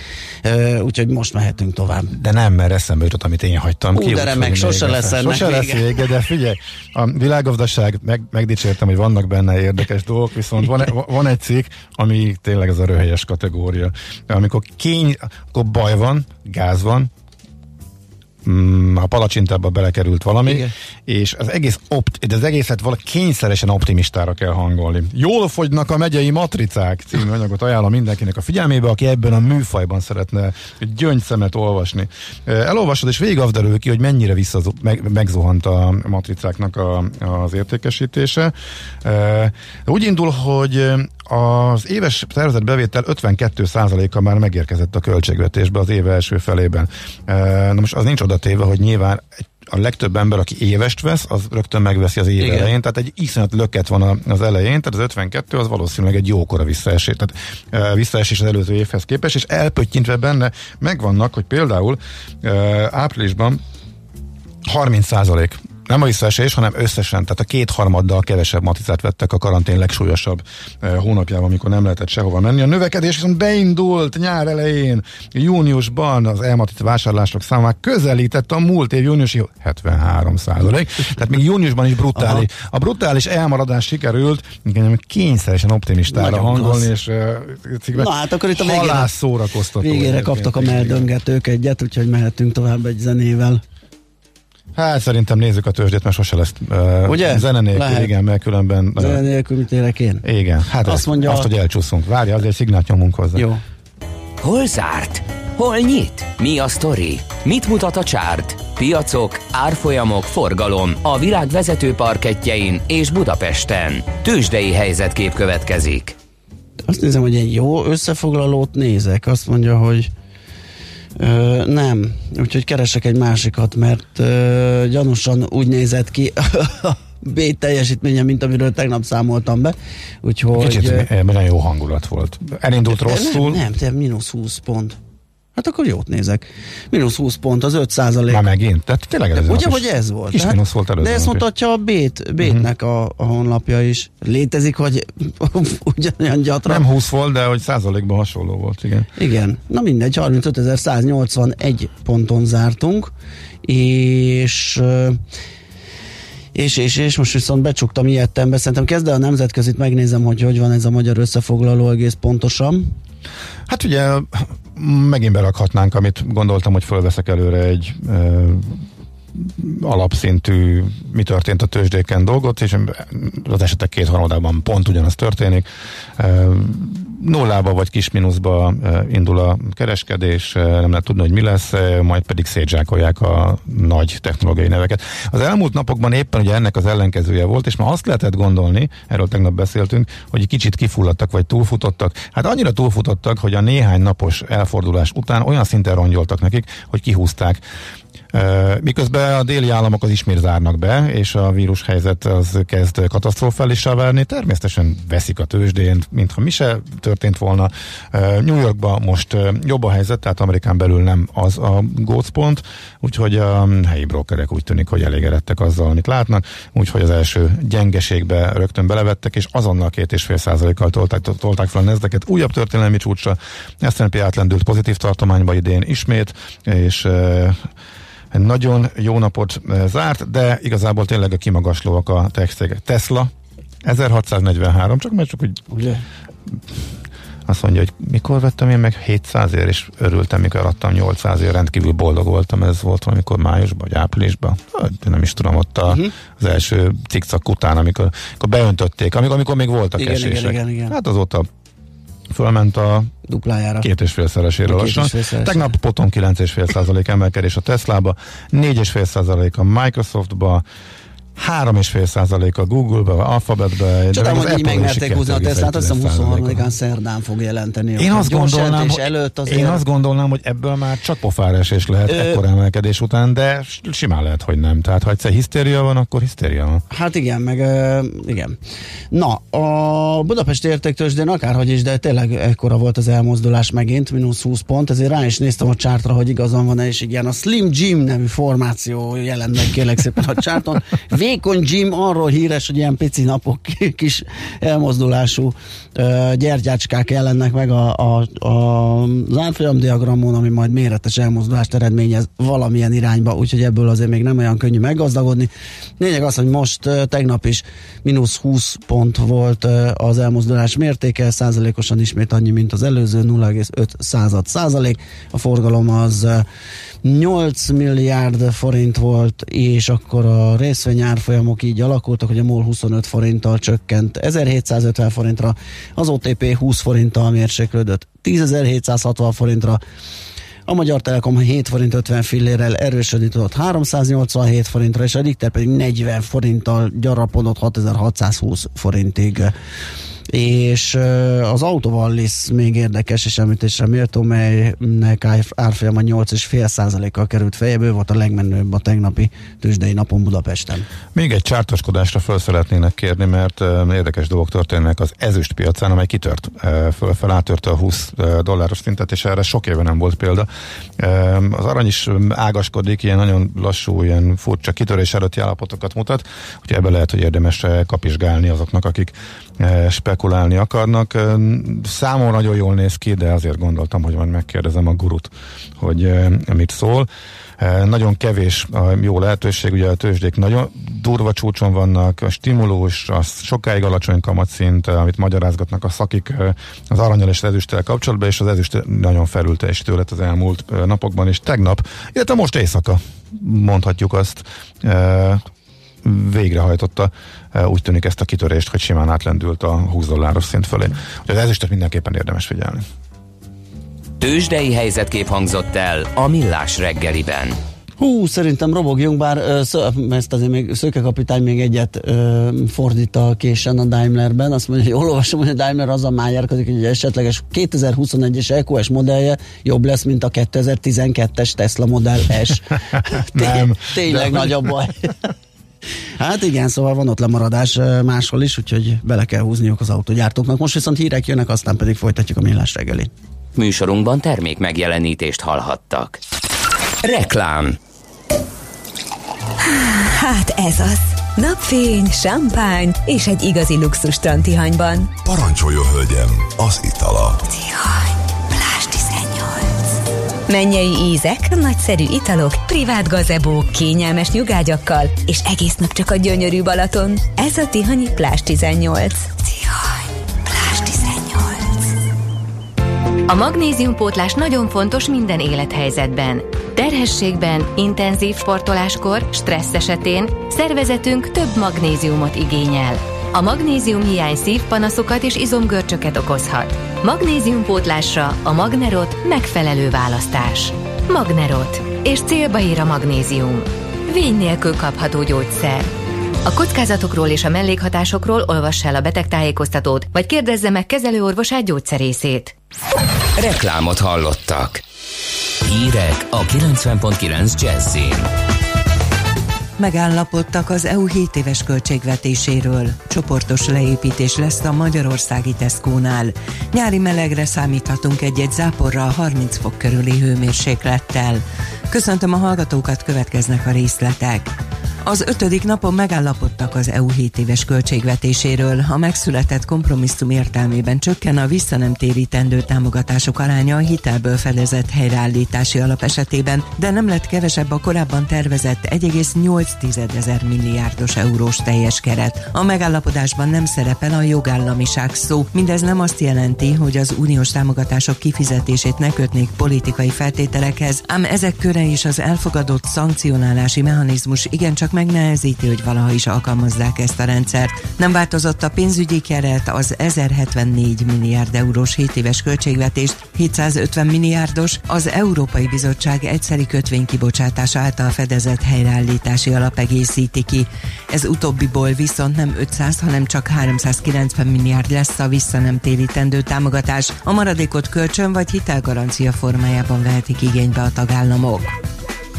úgyhogy most mehetünk tovább. De nem, mert eszembe jutott, amit én hagytam Ú, ki. de remek, sose lesz ennek Sose lesz vége. vége, de figyelj, a világgazdaság, meg, megdicsértem, hogy vannak benne érdekes dolgok, viszont van, van egy cikk, ami tényleg ez a röhelyes kategória. Amikor kény, akkor baj van, gáz van, mm, a palacsintába belekerült valami, Igen. és az egész opt, de az egészet valaki kényszeresen optimistára kell hangolni. Jól fogynak a megyei matricák című anyagot ajánlom mindenkinek a figyelmébe, aki ebben a műfajban szeretne gyöngyszemet olvasni. Elolvasod, és végig az derül ki, hogy mennyire vissza, meg, megzuhant a matricáknak a, az értékesítése. Úgy indul, hogy az éves tervezett bevétel 52%-a már megérkezett a költségvetésbe az év első felében. Eh, Na most az nincs oda téve, hogy nyilván a legtöbb ember, aki évest vesz, az rögtön megveszi az év Igen. elején, tehát egy iszonyat löket van az elején, tehát az 52 az valószínűleg egy jókora visszaesés, tehát e, visszaesés az előző évhez képest, és elpöttyintve benne megvannak, hogy például e, áprilisban 30 százalék nem a visszaesés, hanem összesen, tehát a kétharmaddal kevesebb maticát vettek a karantén legsúlyosabb hónapjában, amikor nem lehetett sehova menni. A növekedés viszont beindult nyár elején, júniusban az elmatit vásárlások száma már közelített a múlt év júniusi 73 százalék. Tehát még júniusban is brutális. A brutális elmaradás sikerült, kényszeresen optimistára Nagyon hangolni, klassz. és uh, Na hát akkor itt a végére-. Végére kaptak a meldöngetők egyet, úgyhogy mehetünk tovább egy zenével. Hát szerintem nézzük a tőzsdét, mert sose lesz uh, Ugye? zene nélkül, Lehet. igen, mert különben... Uh, Zene nélkül mit érek én? igen, hát Azt mondja- azt, hogy elcsúszunk. Várja, azért szignált nyomunk hozzá. Jó. Hol zárt? Hol nyit? Mi a sztori? Mit mutat a csárt? Piacok, árfolyamok, forgalom a világ vezető parketjein és Budapesten. Tősdei helyzetkép következik. Azt nézem, hogy egy jó összefoglalót nézek. Azt mondja, hogy Ö, nem, úgyhogy keresek egy másikat, mert ö, gyanúsan úgy nézett ki B teljesítménye, mint amiről tegnap számoltam be. Úgyhogy... Kicsit nagyon jó hangulat volt. Elindult rosszul. Nem, nem, mínusz 20 pont. Hát akkor jót nézek. Mínusz 20 pont, az 5 százalék. Ma megint? Tehát tényleg ez Ugye, hogy ez volt? Kis mínusz volt előző De ezt mutatja a Bét, Bétnek uh-huh. a, a honlapja is. Létezik, hogy ugyanolyan gyatra? Nem 20 volt, de hogy százalékban hasonló volt, igen. Igen. Na mindegy, 35.181 ponton zártunk, és és, és, és most viszont becsuktam ilyettembe. Szerintem kezd el a nemzetközit, megnézem, hogy hogy van ez a magyar összefoglaló egész pontosan. Hát ugye megint berakhatnánk, amit gondoltam, hogy fölveszek előre egy alapszintű mi történt a tőzsdéken dolgot, és az esetek kétharmadában pont ugyanaz történik. Nullába vagy kis mínuszba indul a kereskedés, nem lehet tudni, hogy mi lesz, majd pedig szétzsákolják a nagy technológiai neveket. Az elmúlt napokban éppen ugye ennek az ellenkezője volt, és ma azt lehetett gondolni, erről tegnap beszéltünk, hogy kicsit kifulladtak vagy túlfutottak. Hát annyira túlfutottak, hogy a néhány napos elfordulás után olyan szinten rongyoltak nekik, hogy kihúzták Miközben a déli államok az ismét zárnak be, és a vírus helyzet az kezd katasztrofálissá válni, természetesen veszik a tőzsdén, mintha mi se történt volna. New Yorkban most jobb a helyzet, tehát Amerikán belül nem az a gócpont, úgyhogy a helyi brokerek úgy tűnik, hogy elégedettek azzal, amit látnak, úgyhogy az első gyengeségbe rögtön belevettek, és azonnal két és fél százalékkal tolták, tolták fel a nezdeket újabb történelmi csúcsra. S&P átlendült pozitív tartományba idén ismét, és nagyon jó napot zárt, de igazából tényleg a kimagaslóak a textégek. Tesla 1643, csak mert csak úgy Ugye? azt mondja, hogy mikor vettem én meg 700 ér, és örültem, mikor adtam 800 ér, rendkívül boldog voltam, ez volt valamikor májusban, vagy áprilisban, hát, nem is tudom, ott a, uh-huh. az első cikcak után, amikor, amikor beöntötték, amikor, amikor még voltak Igen, esések. igen, igen, igen. Hát azóta fölment a Duplájára. két és félszeresére lassan. Tegnap potom 9,5 százalék emelkedés a Teslába, 4,5 százalék a Microsoftba, 3,5 százalék a Google-be, a Alphabetbe. Csodálom, hogy így megmerték húzni a Teslát, azt hiszem 2,1%-on. 23-án szerdán fog jelenteni. Én azt, gondolnám, hogy, előtt azért... én azt gondolnám, hogy ebből már csak pofára esés lehet Ö- ekkor emelkedés után, de simán lehet, hogy nem. Tehát ha egyszer hisztéria van, akkor hisztéria van. Hát igen, meg uh, igen. Na, a Budapesti értéktősdén akárhogy is, de tényleg ekkora volt az elmozdulás megint, mínusz 20 pont, ezért rá is néztem a csártra, hogy igazam van-e, és igen, a Slim Jim nevű formáció jelent meg kérlek szépen a csárton. Vékony Jim arról híres, hogy ilyen pici napok, kis elmozdulású gyertyácskák jelennek meg a, a, a, az árfolyamdiagramon, ami majd méretes elmozdulást eredményez valamilyen irányba, úgyhogy ebből azért még nem olyan könnyű meggazdagodni. Lényeg az, hogy most tegnap is mínusz 20 pont volt az elmozdulás mértéke, százalékosan ismét annyi, mint az előző 0,5 század százalék. A forgalom az 8 milliárd forint volt, és akkor a részvényárfolyamok így alakultak, hogy a MOL 25 forinttal csökkent. 1750 forintra, az OTP 20 forinttal mérséklődött. 10.760 forintra, a Magyar Telekom 7 forint 50 fillérrel erősödni tudott 387 forintra, és a Richter pedig 40 forinttal gyarapodott 6620 forintig. És az Autovallis még érdekes és említésre méltó, melynek ár- árfolyama 8,5%-kal került fejebb, ő volt a legmenőbb a tegnapi tőzsdei napon Budapesten. Még egy csártoskodásra föl szeretnének kérni, mert érdekes dolgok történnek az ezüst piacán, amely kitört fölfel, átörte a 20 uh, dolláros szintet, és erre sok éve nem volt példa. Az arany is ágaskodik, ilyen nagyon lassú, ilyen furcsa kitörés előtti állapotokat mutat, úgyhogy ebbe lehet, hogy érdemes kapizsgálni azoknak, akik uh, spekulálni akarnak. Számomra nagyon jól néz ki, de azért gondoltam, hogy majd megkérdezem a gurut, hogy mit szól. Nagyon kevés a jó lehetőség, ugye a tőzsdék nagyon durva csúcson vannak, a stimulus, az sokáig alacsony kamatszint, amit magyarázgatnak a szakik az aranyal és az ezüsttel kapcsolatban, és az ezüst nagyon felül teljesítő lett az elmúlt napokban, és tegnap, illetve most éjszaka, mondhatjuk azt, végrehajtotta eh, úgy tűnik ezt a kitörést, hogy simán átlendült a 20 dolláros szint fölé. Úgyhogy az ezüstöt mindenképpen érdemes figyelni. Tőzsdei helyzetkép hangzott el a Millás reggeliben. Hú, szerintem robogjunk, bár ö, szö, ezt azért még Szöke kapitány még egyet ö, fordít a késen a Daimlerben. Azt mondja, hogy jól olvasom, hogy a Daimler azzal májárkodik, hogy egy esetleges 2021-es EQS modellje jobb lesz, mint a 2012-es Tesla Model S. Nem. Tényleg De- nagy a baj. Hát igen, szóval van ott lemaradás máshol is, úgyhogy bele kell húzniuk az autógyártóknak. Most viszont hírek jönnek, aztán pedig folytatjuk a millás reggelit. Műsorunkban termék megjelenítést hallhattak. Reklám Hát ez az. Napfény, champagne és egy igazi luxus tantihanyban. Parancsoljon, hölgyem, az itala. Tihany, pláss 18. Mennyei ízek, nagyszerű italok, privát gazebók, kényelmes nyugágyakkal, és egész nap csak a gyönyörű Balaton. Ez a Tihanyi pláss 18. Tihany, pláss 18. A magnéziumpótlás nagyon fontos minden élethelyzetben. Terhességben, intenzív sportoláskor, stressz esetén szervezetünk több magnéziumot igényel. A magnézium hiány szívpanaszokat és izomgörcsöket okozhat. Magnéziumpótlásra a Magnerot megfelelő választás. Magnerot. És célba ér a magnézium. Vény nélkül kapható gyógyszer. A kockázatokról és a mellékhatásokról olvassa el a betegtájékoztatót, vagy kérdezze meg kezelőorvosát gyógyszerészét. Reklámot hallottak. Hírek a 90.9 Jazzin. Megállapodtak az EU 7 éves költségvetéséről. Csoportos leépítés lesz a magyarországi Tesco-nál. Nyári melegre számíthatunk egy-egy záporra a 30 fok körüli hőmérséklettel. Köszöntöm a hallgatókat, következnek a részletek. Az ötödik napon megállapodtak az EU 7 éves költségvetéséről. A megszületett kompromisszum értelmében csökken a visszanemtérítendő támogatások aránya a hitelből fedezett helyreállítási alap esetében, de nem lett kevesebb a korábban tervezett 1,8 ezer milliárdos eurós teljes keret. A megállapodásban nem szerepel a jogállamiság szó. Mindez nem azt jelenti, hogy az uniós támogatások kifizetését ne kötnék politikai feltételekhez, ám ezek köre is az elfogadott szankcionálási mechanizmus igencsak megnehezíti, hogy valaha is alkalmazzák ezt a rendszert. Nem változott a pénzügyi keret, az 1074 milliárd eurós 7 éves költségvetést 750 milliárdos, az Európai Bizottság egyszeri kötvénykibocsátása által fedezett helyreállítási alap egészíti ki. Ez utóbbiból viszont nem 500, hanem csak 390 milliárd lesz a vissza nem térítendő támogatás. A maradékot kölcsön vagy hitelgarancia formájában vehetik igénybe a tagállamok.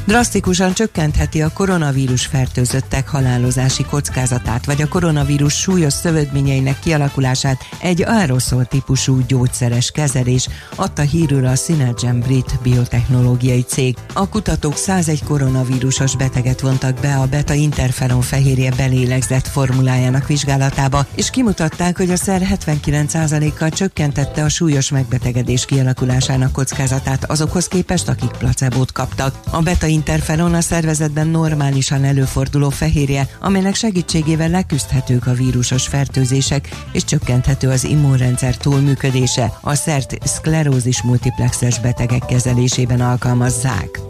Drasztikusan csökkentheti a koronavírus fertőzöttek halálozási kockázatát, vagy a koronavírus súlyos szövődményeinek kialakulását egy aeroszol típusú gyógyszeres kezelés, adta hírül a Synergen brit biotechnológiai cég. A kutatók 101 koronavírusos beteget vontak be a beta-interferon fehérje belélegzett formulájának vizsgálatába, és kimutatták, hogy a szer 79%-kal csökkentette a súlyos megbetegedés kialakulásának kockázatát azokhoz képest, akik placebót kaptak. A beta interferon a szervezetben normálisan előforduló fehérje, amelynek segítségével leküzdhetők a vírusos fertőzések, és csökkenthető az immunrendszer túlműködése. A szert szklerózis multiplexes betegek kezelésében alkalmazzák.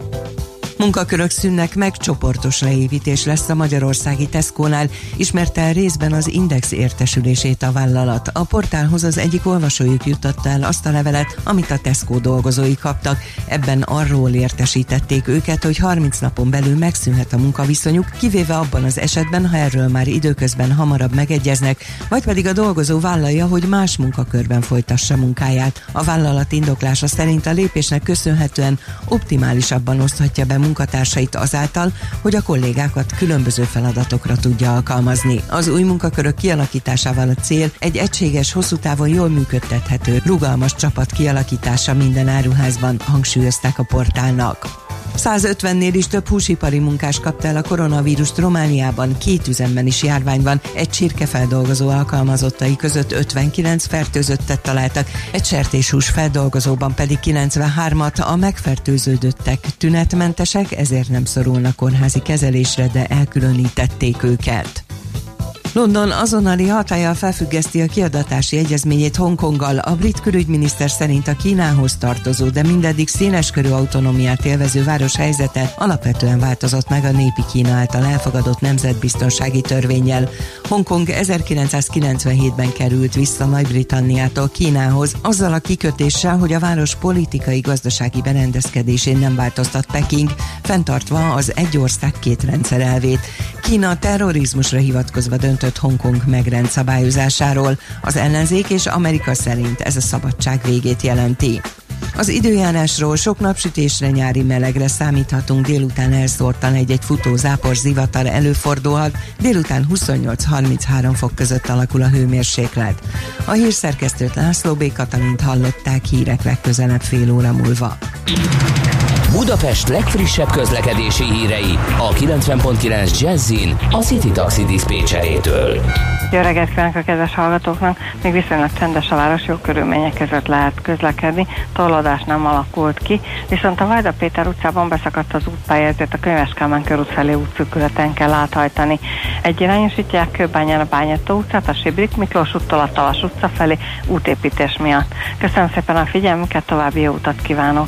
Munkakörök szűnnek meg, csoportos leépítés lesz a magyarországi Tesco-nál, ismerte el részben az Index értesülését a vállalat. A portálhoz az egyik olvasójuk juttatta el azt a levelet, amit a Tesco dolgozói kaptak. Ebben arról értesítették őket, hogy 30 napon belül megszűnhet a munkaviszonyuk, kivéve abban az esetben, ha erről már időközben hamarabb megegyeznek, vagy pedig a dolgozó vállalja, hogy más munkakörben folytassa munkáját. A vállalat indoklása szerint a lépésnek köszönhetően optimálisabban oszthatja be munkatársait azáltal, hogy a kollégákat különböző feladatokra tudja alkalmazni. Az új munkakörök kialakításával a cél egy egységes, hosszú távon jól működtethető, rugalmas csapat kialakítása minden áruházban, hangsúlyozták a portálnak. 150-nél is több húsipari munkás kapta el a koronavírust Romániában, két üzemben is járvány van, egy csirkefeldolgozó alkalmazottai között 59 fertőzöttet találtak, egy sertéshús feldolgozóban pedig 93-at, a megfertőződöttek tünetmentesek, ezért nem szorulnak kórházi kezelésre, de elkülönítették őket. London azonnali hatája felfüggeszti a kiadatási egyezményét Hongkonggal. A brit külügyminiszter szerint a Kínához tartozó, de mindeddig széleskörű autonómiát élvező város helyzete alapvetően változott meg a népi Kína által elfogadott nemzetbiztonsági törvényel. Hongkong 1997-ben került vissza Nagy-Britanniától Kínához, azzal a kikötéssel, hogy a város politikai-gazdasági berendezkedésén nem változtat Peking, fenntartva az egy ország két rendszer elvét. Kína terrorizmusra hivatkozva döntött Hongkong megrendszabályozásáról. Az ellenzék és Amerika szerint ez a szabadság végét jelenti. Az időjárásról sok napsütésre, nyári melegre számíthatunk, délután elszórtan egy-egy futó zápor zivatar előfordulhat, délután 28-33 fok között alakul a hőmérséklet. A hírszerkesztőt László B. Katalint hallották hírek legközelebb fél óra múlva. Budapest legfrissebb közlekedési hírei a 90.9 Jazzin a City Taxi Dispécsejétől. Jó reggelt kívánok a kedves hallgatóknak! Még viszonylag csendes a város, jó körülmények között lehet közlekedni, torlódás nem alakult ki, viszont a Vajda Péter utcában beszakadt az útpálya, ezért a Könyves Kálmán körút felé útszűkületen kell áthajtani. Egyirányosítják Kőbányán a Bányató utcát, a Sibrik Miklós úttól a Talas utca felé útépítés miatt. Köszönöm szépen a figyelmüket, további jó utat kívánok!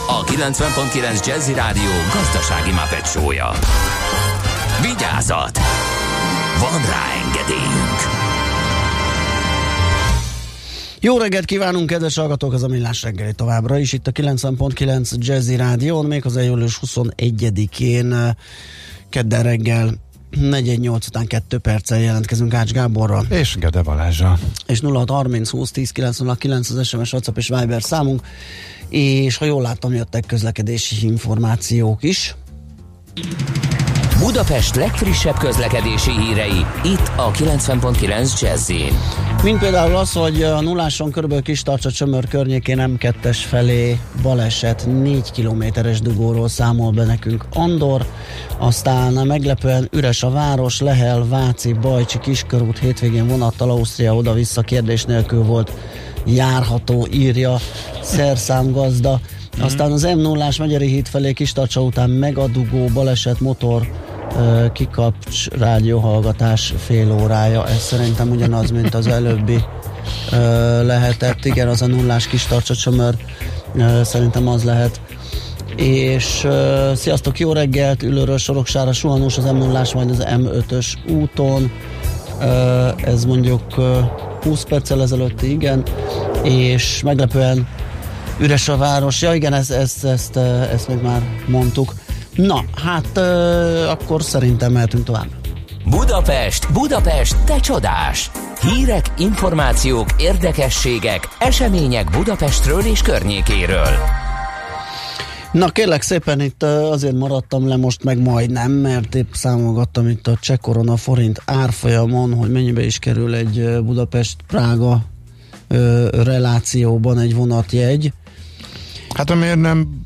a 90.9 Jazzy Rádió gazdasági mapetsója. Vigyázat! Van rá engedélyünk! Jó reggelt kívánunk, kedves hallgatók, ez a Millás reggeli továbbra is. Itt a 90.9 Jazzy Rádión, méghozzá július 21-én eh, kedden reggel 418 után 2 perccel jelentkezünk Ács Gáborral. És Gede Balázsa. És 0630 20 10 909 az SMS, WhatsApp és Viber számunk. És ha jól láttam, jöttek közlekedési információk is. Budapest legfrissebb közlekedési hírei, itt a 90.9 jazz Mint például az, hogy a nulláson körülbelül kis tartsa csömör környékén M2-es felé baleset 4 kilométeres dugóról számol be nekünk Andor, aztán meglepően üres a város, Lehel, Váci, Bajcsi, Kiskörút hétvégén vonattal Ausztria oda-vissza kérdés nélkül volt járható, írja szerszámgazda. Aztán az M0-ás Megyeri híd felé Kistarcsa után megadugó baleset motor kikapcs rádióhallgatás fél órája. Ez szerintem ugyanaz, mint az előbbi lehetett. Igen, az a nullás kis tartsacsömör szerintem az lehet. És sziasztok, jó reggelt, ülőről Soroksára suhanós az m 0 majd az M5-ös úton. Ez mondjuk uh, 20 perccel ezelőtti, igen, és meglepően üres a város. Ja igen, ezt, ezt, ezt, ezt még már mondtuk. Na, hát akkor szerintem mehetünk tovább. Budapest, Budapest, te csodás! Hírek, információk, érdekességek, események Budapestről és környékéről. Na kérlek szépen, itt azért maradtam le most meg majdnem, mert épp számolgattam itt a cseh korona forint árfolyamon, hogy mennyibe is kerül egy Budapest-Prága relációban egy vonatjegy. Hát amiért nem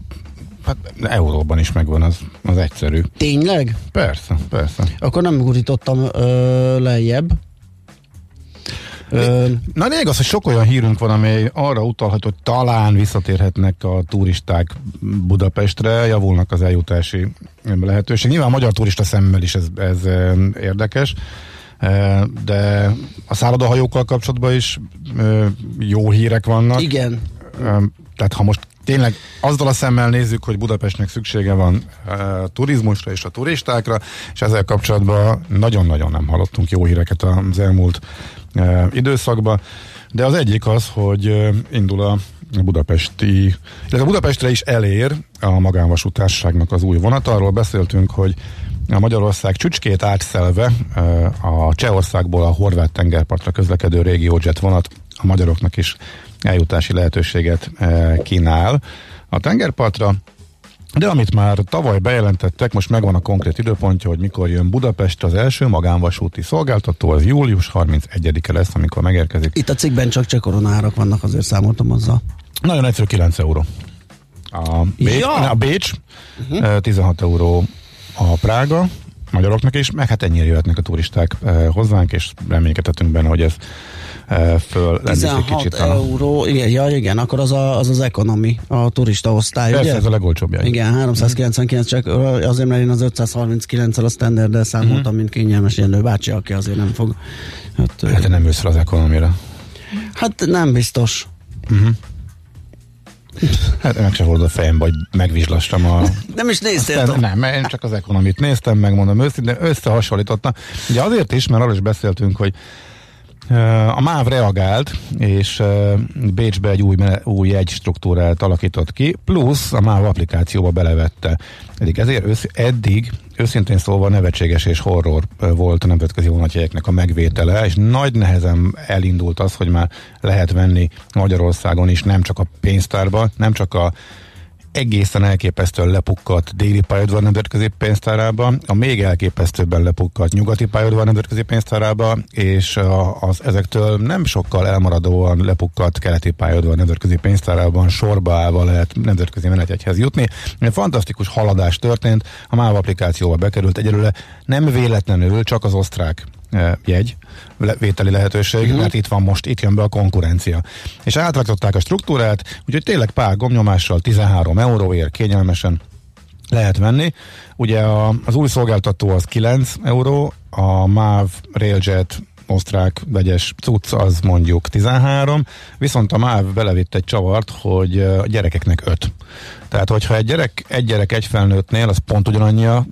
Hát euróban is megvan, az, az egyszerű. Tényleg? Persze, persze. Akkor nem gurítottam ö, lejjebb. Ö, Na lényeg az, hogy sok olyan hírünk van, amely arra utalhat, hogy talán visszatérhetnek a turisták Budapestre, javulnak az eljutási lehetőség. Nyilván a magyar turista szemmel is ez, ez érdekes, de a szállodahajókkal kapcsolatban is jó hírek vannak. Igen. Tehát ha most tényleg azzal a szemmel nézzük, hogy Budapestnek szüksége van e, turizmusra és a turistákra, és ezzel kapcsolatban nagyon-nagyon nem hallottunk jó híreket az elmúlt e, időszakban, de az egyik az, hogy e, indul a budapesti, illetve Budapestre is elér a magánvasútársaságnak az új vonat. Arról beszéltünk, hogy a Magyarország csücskét átszelve a Csehországból a horvát tengerpartra közlekedő régiójet vonat a magyaroknak is eljutási lehetőséget eh, kínál a tengerpartra. De amit már tavaly bejelentettek, most megvan a konkrét időpontja, hogy mikor jön Budapest az első magánvasúti szolgáltató, az július 31-e lesz, amikor megérkezik. Itt a cikkben csak csak koronárak vannak, azért számoltam azzal. Nagyon egyszerű, 9 euró. A Bécs, ja. a Bécs uh-huh. 16 euró a Prága, magyaroknak is, meg hát ennyire jöhetnek a turisták eh, hozzánk, és reménykedhetünk benne, hogy ez Eh, föl 16 kicsit a... euró, igen, ja, igen, akkor az a, az, az economy, a turista osztály, Persze, ugye? ez a legolcsóbbja. Igen, 399, csak azért, mert én az 539-el a standard számoltam, uh-huh. mint kényelmes Jenő bácsi, aki azért nem fog. Hát, hát te nem jössz az ekonomira. Hát nem biztos. Uh-huh. Hát meg se volt a fejem, hogy megvizslassam a... Nem is néztél? Aztán, nem, én csak az ekonomit néztem, megmondom őszintén, összehasonlítottam. Ugye azért is, mert arról is beszéltünk, hogy a MÁV reagált, és Bécsbe egy új, új struktúrát alakított ki, plusz a MÁV applikációba belevette. Eddig ezért össz, eddig őszintén szólva nevetséges és horror volt a nemzetközi vonatjegyeknek a megvétele, és nagy nehezen elindult az, hogy már lehet venni Magyarországon is, nem csak a pénztárba, nem csak a egészen elképesztően lepukkadt déli pályaudvar nemzetközi pénztárába, a még elképesztőbben lepukkadt nyugati pályaudvar nemzetközi pénztárába, és az ezektől nem sokkal elmaradóan lepukkadt keleti pályaudvar nemzetközi pénztárában sorba állva lehet nemzetközi menetjegyhez jutni. Fantasztikus haladás történt, a MÁV applikációba bekerült egyelőre nem véletlenül csak az osztrák jegy, vételi lehetőség, uh-huh. mert itt van most, itt jön be a konkurencia. És átraktatták a struktúrát, úgyhogy tényleg pár gomnyomással 13 euróért kényelmesen lehet venni. Ugye a, az új szolgáltató az 9 euró, a MÁV Railjet osztrák vegyes cucc az mondjuk 13, viszont a MÁV belevitt egy csavart, hogy a gyerekeknek 5. Tehát, hogyha egy gyerek, egy gyerek egy felnőttnél, az pont ugyanannyi a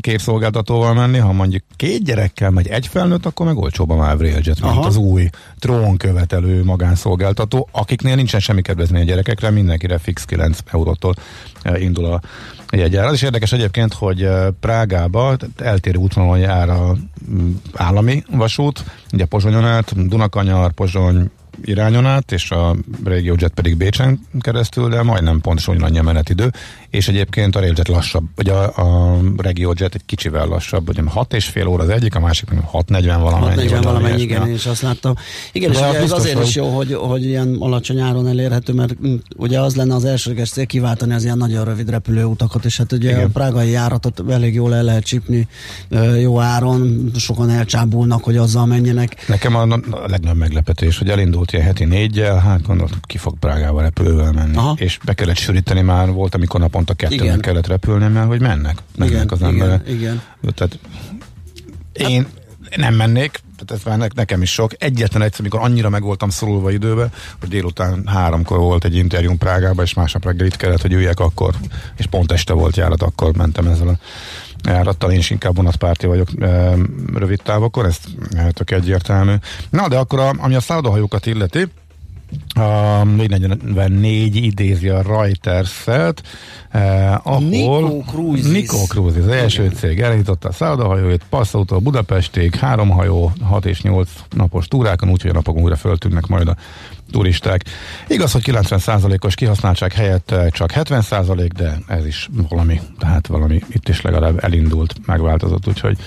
két szolgáltatóval menni, ha mondjuk két gyerekkel megy egy felnőtt, akkor meg olcsóbb a Mavri mint az új trónkövetelő magánszolgáltató, akiknél nincsen semmi kedvezmény a gyerekekre, mindenkire fix 9 eurótól eh, indul a jegyár. Az is érdekes egyébként, hogy eh, Prágába eltérő útvonalon jár a állami vasút, ugye Pozsonyon át, Dunakanyar, Pozsony, irányon át, és a RegioJet pedig Bécsen keresztül, de majdnem pontosan annyi a menetidő, és egyébként a RegioJet lassabb, vagy a, a RegioJet egy kicsivel lassabb, hogy 6 és fél óra az egyik, a másik meg 6.40 valamennyi. 6.40 valamennyi, igen, én is azt láttam. Igen, de és ugye ez azért is jó, hogy, hogy ilyen alacsony áron elérhető, mert mm, ugye az lenne az elsőleges cél kiváltani az ilyen nagyon rövid repülőutakat, és hát ugye igen. a prágai járatot elég jól el lehet csípni jó áron, sokan elcsábulnak, hogy azzal menjenek. Nekem a, a legnagyobb meglepetés, hogy elindult ilyen heti négyel, hát gondoltam, ki fog Prágába repülővel menni. Aha. És be kellett sűríteni már, volt, amikor naponta kettőnek kellett repülni, mert hogy mennek. Mennek igen, az emberek. Igen, igen. Tehát én nem mennék, tehát ez már nekem is sok. Egyetlen egyszer, amikor annyira meg voltam szorulva időbe, hogy délután háromkor volt egy interjúm Prágába, és másnap reggel itt kellett, hogy üljek akkor, és pont este volt járat, akkor mentem ezzel a járattal, én is inkább vonatpárti vagyok e, rövid távokon, ez tök egyértelmű. Na, de akkor a, ami a szállodahajókat illeti, a 444 idézi a Reuters-et, eh, ahol Nico Cruises, Nico Cruises az első Igen. cég elindította a szállodahajóit, passzautól Budapestig, három hajó, 6 és 8 napos túrákon, úgyhogy a napokon újra föltűnnek majd a turisták. Igaz, hogy 90%-os kihasználtság helyett eh, csak 70%, de ez is valami, tehát valami itt is legalább elindult, megváltozott, úgyhogy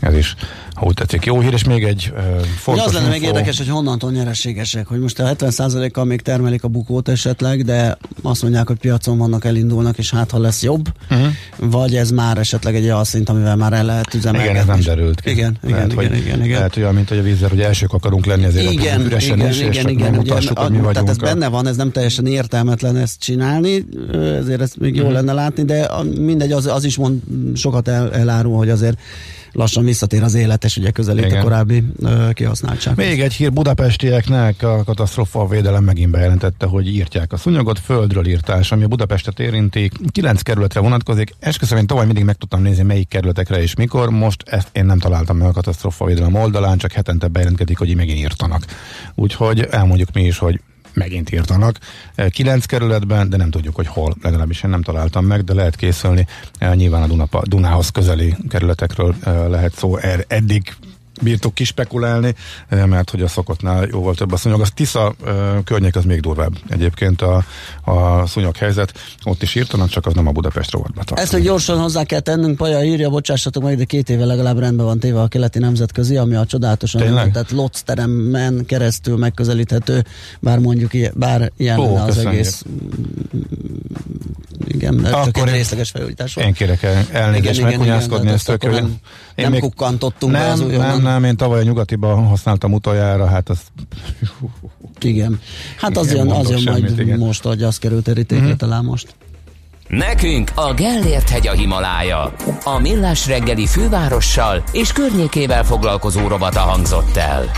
ez is, ha úgy tetszik, jó hír, és még egy uh, fontos Az lenne még érdekes, hogy honnantól nyereségesek, hogy most a 70%-kal még termelik a bukót esetleg, de azt mondják, hogy piacon vannak, elindulnak, és hát ha lesz jobb, uh-huh. vagy ez már esetleg egy olyan szint, amivel már el lehet üzemelgetni. Igen, ez nem derült ki. Igen, igen, lehet, igen, igen, igen. Lehet olyan, mint hogy a vízzel, hogy elsők akarunk lenni életben igen, üresen igen, is, igen, és igen, mutassuk, igen, hogy mi vagyunk. Tehát ez benne van, ez nem teljesen értelmetlen ezt csinálni, ezért ezt még jó uh-huh. lenne látni, de mindegy, az, az is mond, sokat el, elárul, hogy azért lassan visszatér az élet, és ugye közelít Igen. a korábbi uh, kihasználtság. Még egy hír Budapestieknek, a katasztrofa védelem megint bejelentette, hogy írtják a szunyogot, földről írtás, ami a Budapestet érinti, kilenc kerületre vonatkozik. Esküszöm, én tovább mindig meg tudtam nézni, melyik kerületekre és mikor. Most ezt én nem találtam meg a katasztrofa védelem oldalán, csak hetente bejelentkedik, hogy megint írtanak. Úgyhogy elmondjuk mi is, hogy megint írtanak. Kilenc kerületben, de nem tudjuk, hogy hol, legalábbis én nem találtam meg, de lehet készülni. Nyilván a Dunapa, Dunához közeli kerületekről lehet szó. Er, eddig bírtuk kispekulálni, eh, mert hogy a szokottnál jóval több a szúnyog. Az Tisza uh, környék az még durvább egyébként a, a szúnyog helyzet. Ott is írtanak, csak az nem a Budapest rovatba Ezt még gyorsan hozzá kell tennünk, Paja írja, bocsássatok meg, de két éve legalább rendben van téve a keleti nemzetközi, ami a csodálatosan tehát Lotz teremen keresztül megközelíthető, bár mondjuk bár ilyen Ó, az egész igen, Akkor csak egy részleges felújítás volt. Én kérek el, elnézést megkunyászkodni ezt tök nem, nem még, kukkantottunk nem, be az Nem, nem, én tavaly a nyugatiban használtam utoljára, hát az... Igen. Hát az jön, az jön majd igen. most, hogy az került terítékre mm-hmm. talán most. Nekünk a Gellért hegy a Himalája. A Millás reggeli fővárossal és környékével foglalkozó robata hangzott el.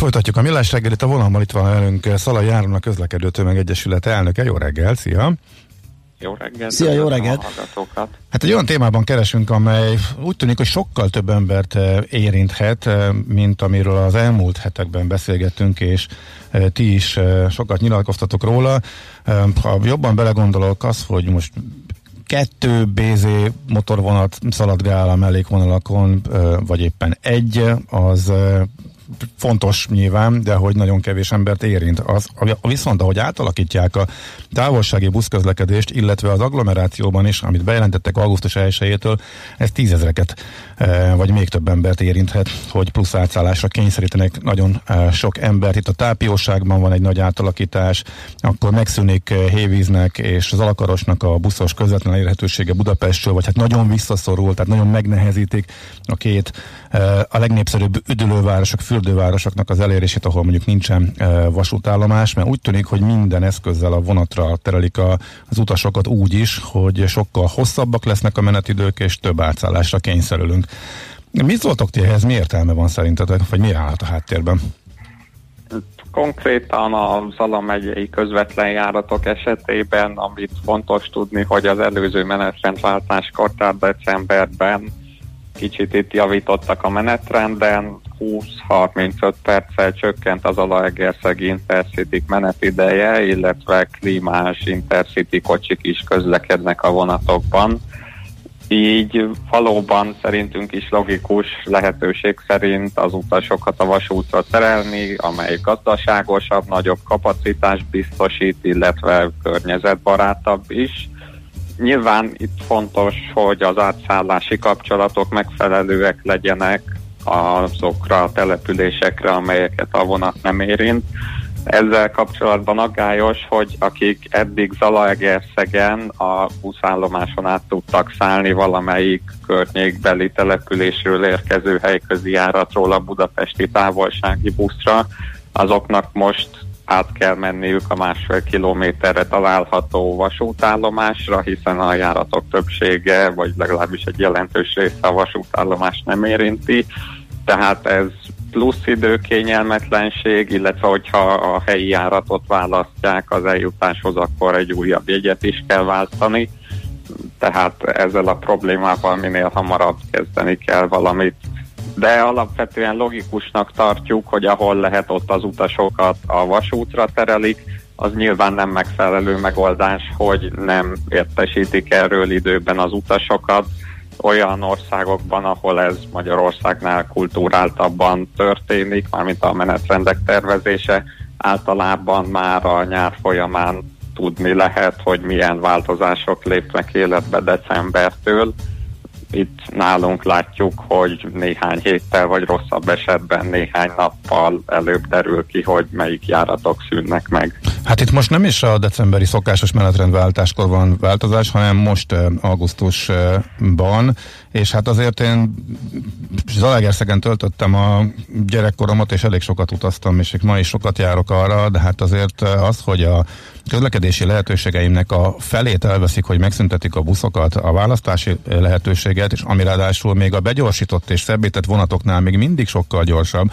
Folytatjuk a millás reggelit. A vonalmal itt van velünk Szalai Járon, a Közlekedő Tömeg Egyesület elnöke. Jó reggel, szia! Jó reggelt! Szia, jó reggelt. Hát egy olyan témában keresünk, amely úgy tűnik, hogy sokkal több embert eh, érinthet, eh, mint amiről az elmúlt hetekben beszélgettünk, és eh, ti is sokat nyilatkoztatok róla. Ha jobban belegondolok, az, hogy most kettő BZ motorvonat szaladgál a mellékvonalakon, vagy éppen egy, az fontos nyilván, de hogy nagyon kevés embert érint. Az, viszont ahogy átalakítják a távolsági buszközlekedést, illetve az agglomerációban is, amit bejelentettek augusztus 1-től, ez tízezreket vagy még több embert érinthet, hogy plusz átszállásra kényszerítenek nagyon e, sok embert. Itt a tápióságban van egy nagy átalakítás, akkor megszűnik e, Hévíznek és az Alakarosnak a buszos közvetlen elérhetősége Budapestről, vagy hát nagyon visszaszorul, tehát nagyon megnehezítik a két a legnépszerűbb üdülővárosok, fürdővárosoknak az elérését, ahol mondjuk nincsen vasútállomás, mert úgy tűnik, hogy minden eszközzel a vonatra terelik az utasokat úgy is, hogy sokkal hosszabbak lesznek a menetidők, és több átszállásra kényszerülünk. Mit szóltok ti ehhez? Mi értelme van szerintetek, vagy mi állhat a háttérben? Konkrétan a Zala megyei közvetlen járatok esetében, amit fontos tudni, hogy az előző menetrendváltáskor, tehát decemberben kicsit itt javítottak a menetrenden, 20-35 perccel csökkent az Alaegerszegi Intercity menetideje, illetve klímás Intercity kocsik is közlekednek a vonatokban. Így valóban szerintünk is logikus lehetőség szerint az utasokat a vasútra terelni, amely gazdaságosabb, nagyobb kapacitást biztosít, illetve környezetbarátabb is. Nyilván itt fontos, hogy az átszállási kapcsolatok megfelelőek legyenek azokra a településekre, amelyeket a vonat nem érint. Ezzel kapcsolatban aggályos, hogy akik eddig Zalaegerszegen a buszállomáson át tudtak szállni valamelyik környékbeli településről érkező helyközi járatról a budapesti távolsági buszra, azoknak most át kell menniük a másfél kilométerre található vasútállomásra, hiszen a járatok többsége, vagy legalábbis egy jelentős része a vasútállomást nem érinti, tehát ez plusz időkényelmetlenség, illetve hogyha a helyi járatot választják az eljutáshoz, akkor egy újabb jegyet is kell váltani. Tehát ezzel a problémával minél hamarabb kezdeni kell valamit. De alapvetően logikusnak tartjuk, hogy ahol lehet ott az utasokat a vasútra terelik, az nyilván nem megfelelő megoldás, hogy nem értesítik erről időben az utasokat, olyan országokban, ahol ez Magyarországnál kultúráltabban történik, mármint a menetrendek tervezése, általában már a nyár folyamán tudni lehet, hogy milyen változások lépnek életbe decembertől. Itt nálunk látjuk, hogy néhány héttel vagy rosszabb esetben néhány nappal előbb derül ki, hogy melyik járatok szűnnek meg. Hát itt most nem is a decemberi szokásos menetrendváltáskor van változás, hanem most eh, augusztusban, és hát azért én Zalaegerszegen töltöttem a gyerekkoromat, és elég sokat utaztam, és ma is sokat járok arra, de hát azért az, hogy a közlekedési lehetőségeimnek a felét elveszik, hogy megszüntetik a buszokat, a választási lehetőséget, és ami ráadásul még a begyorsított és szebbített vonatoknál még mindig sokkal gyorsabb,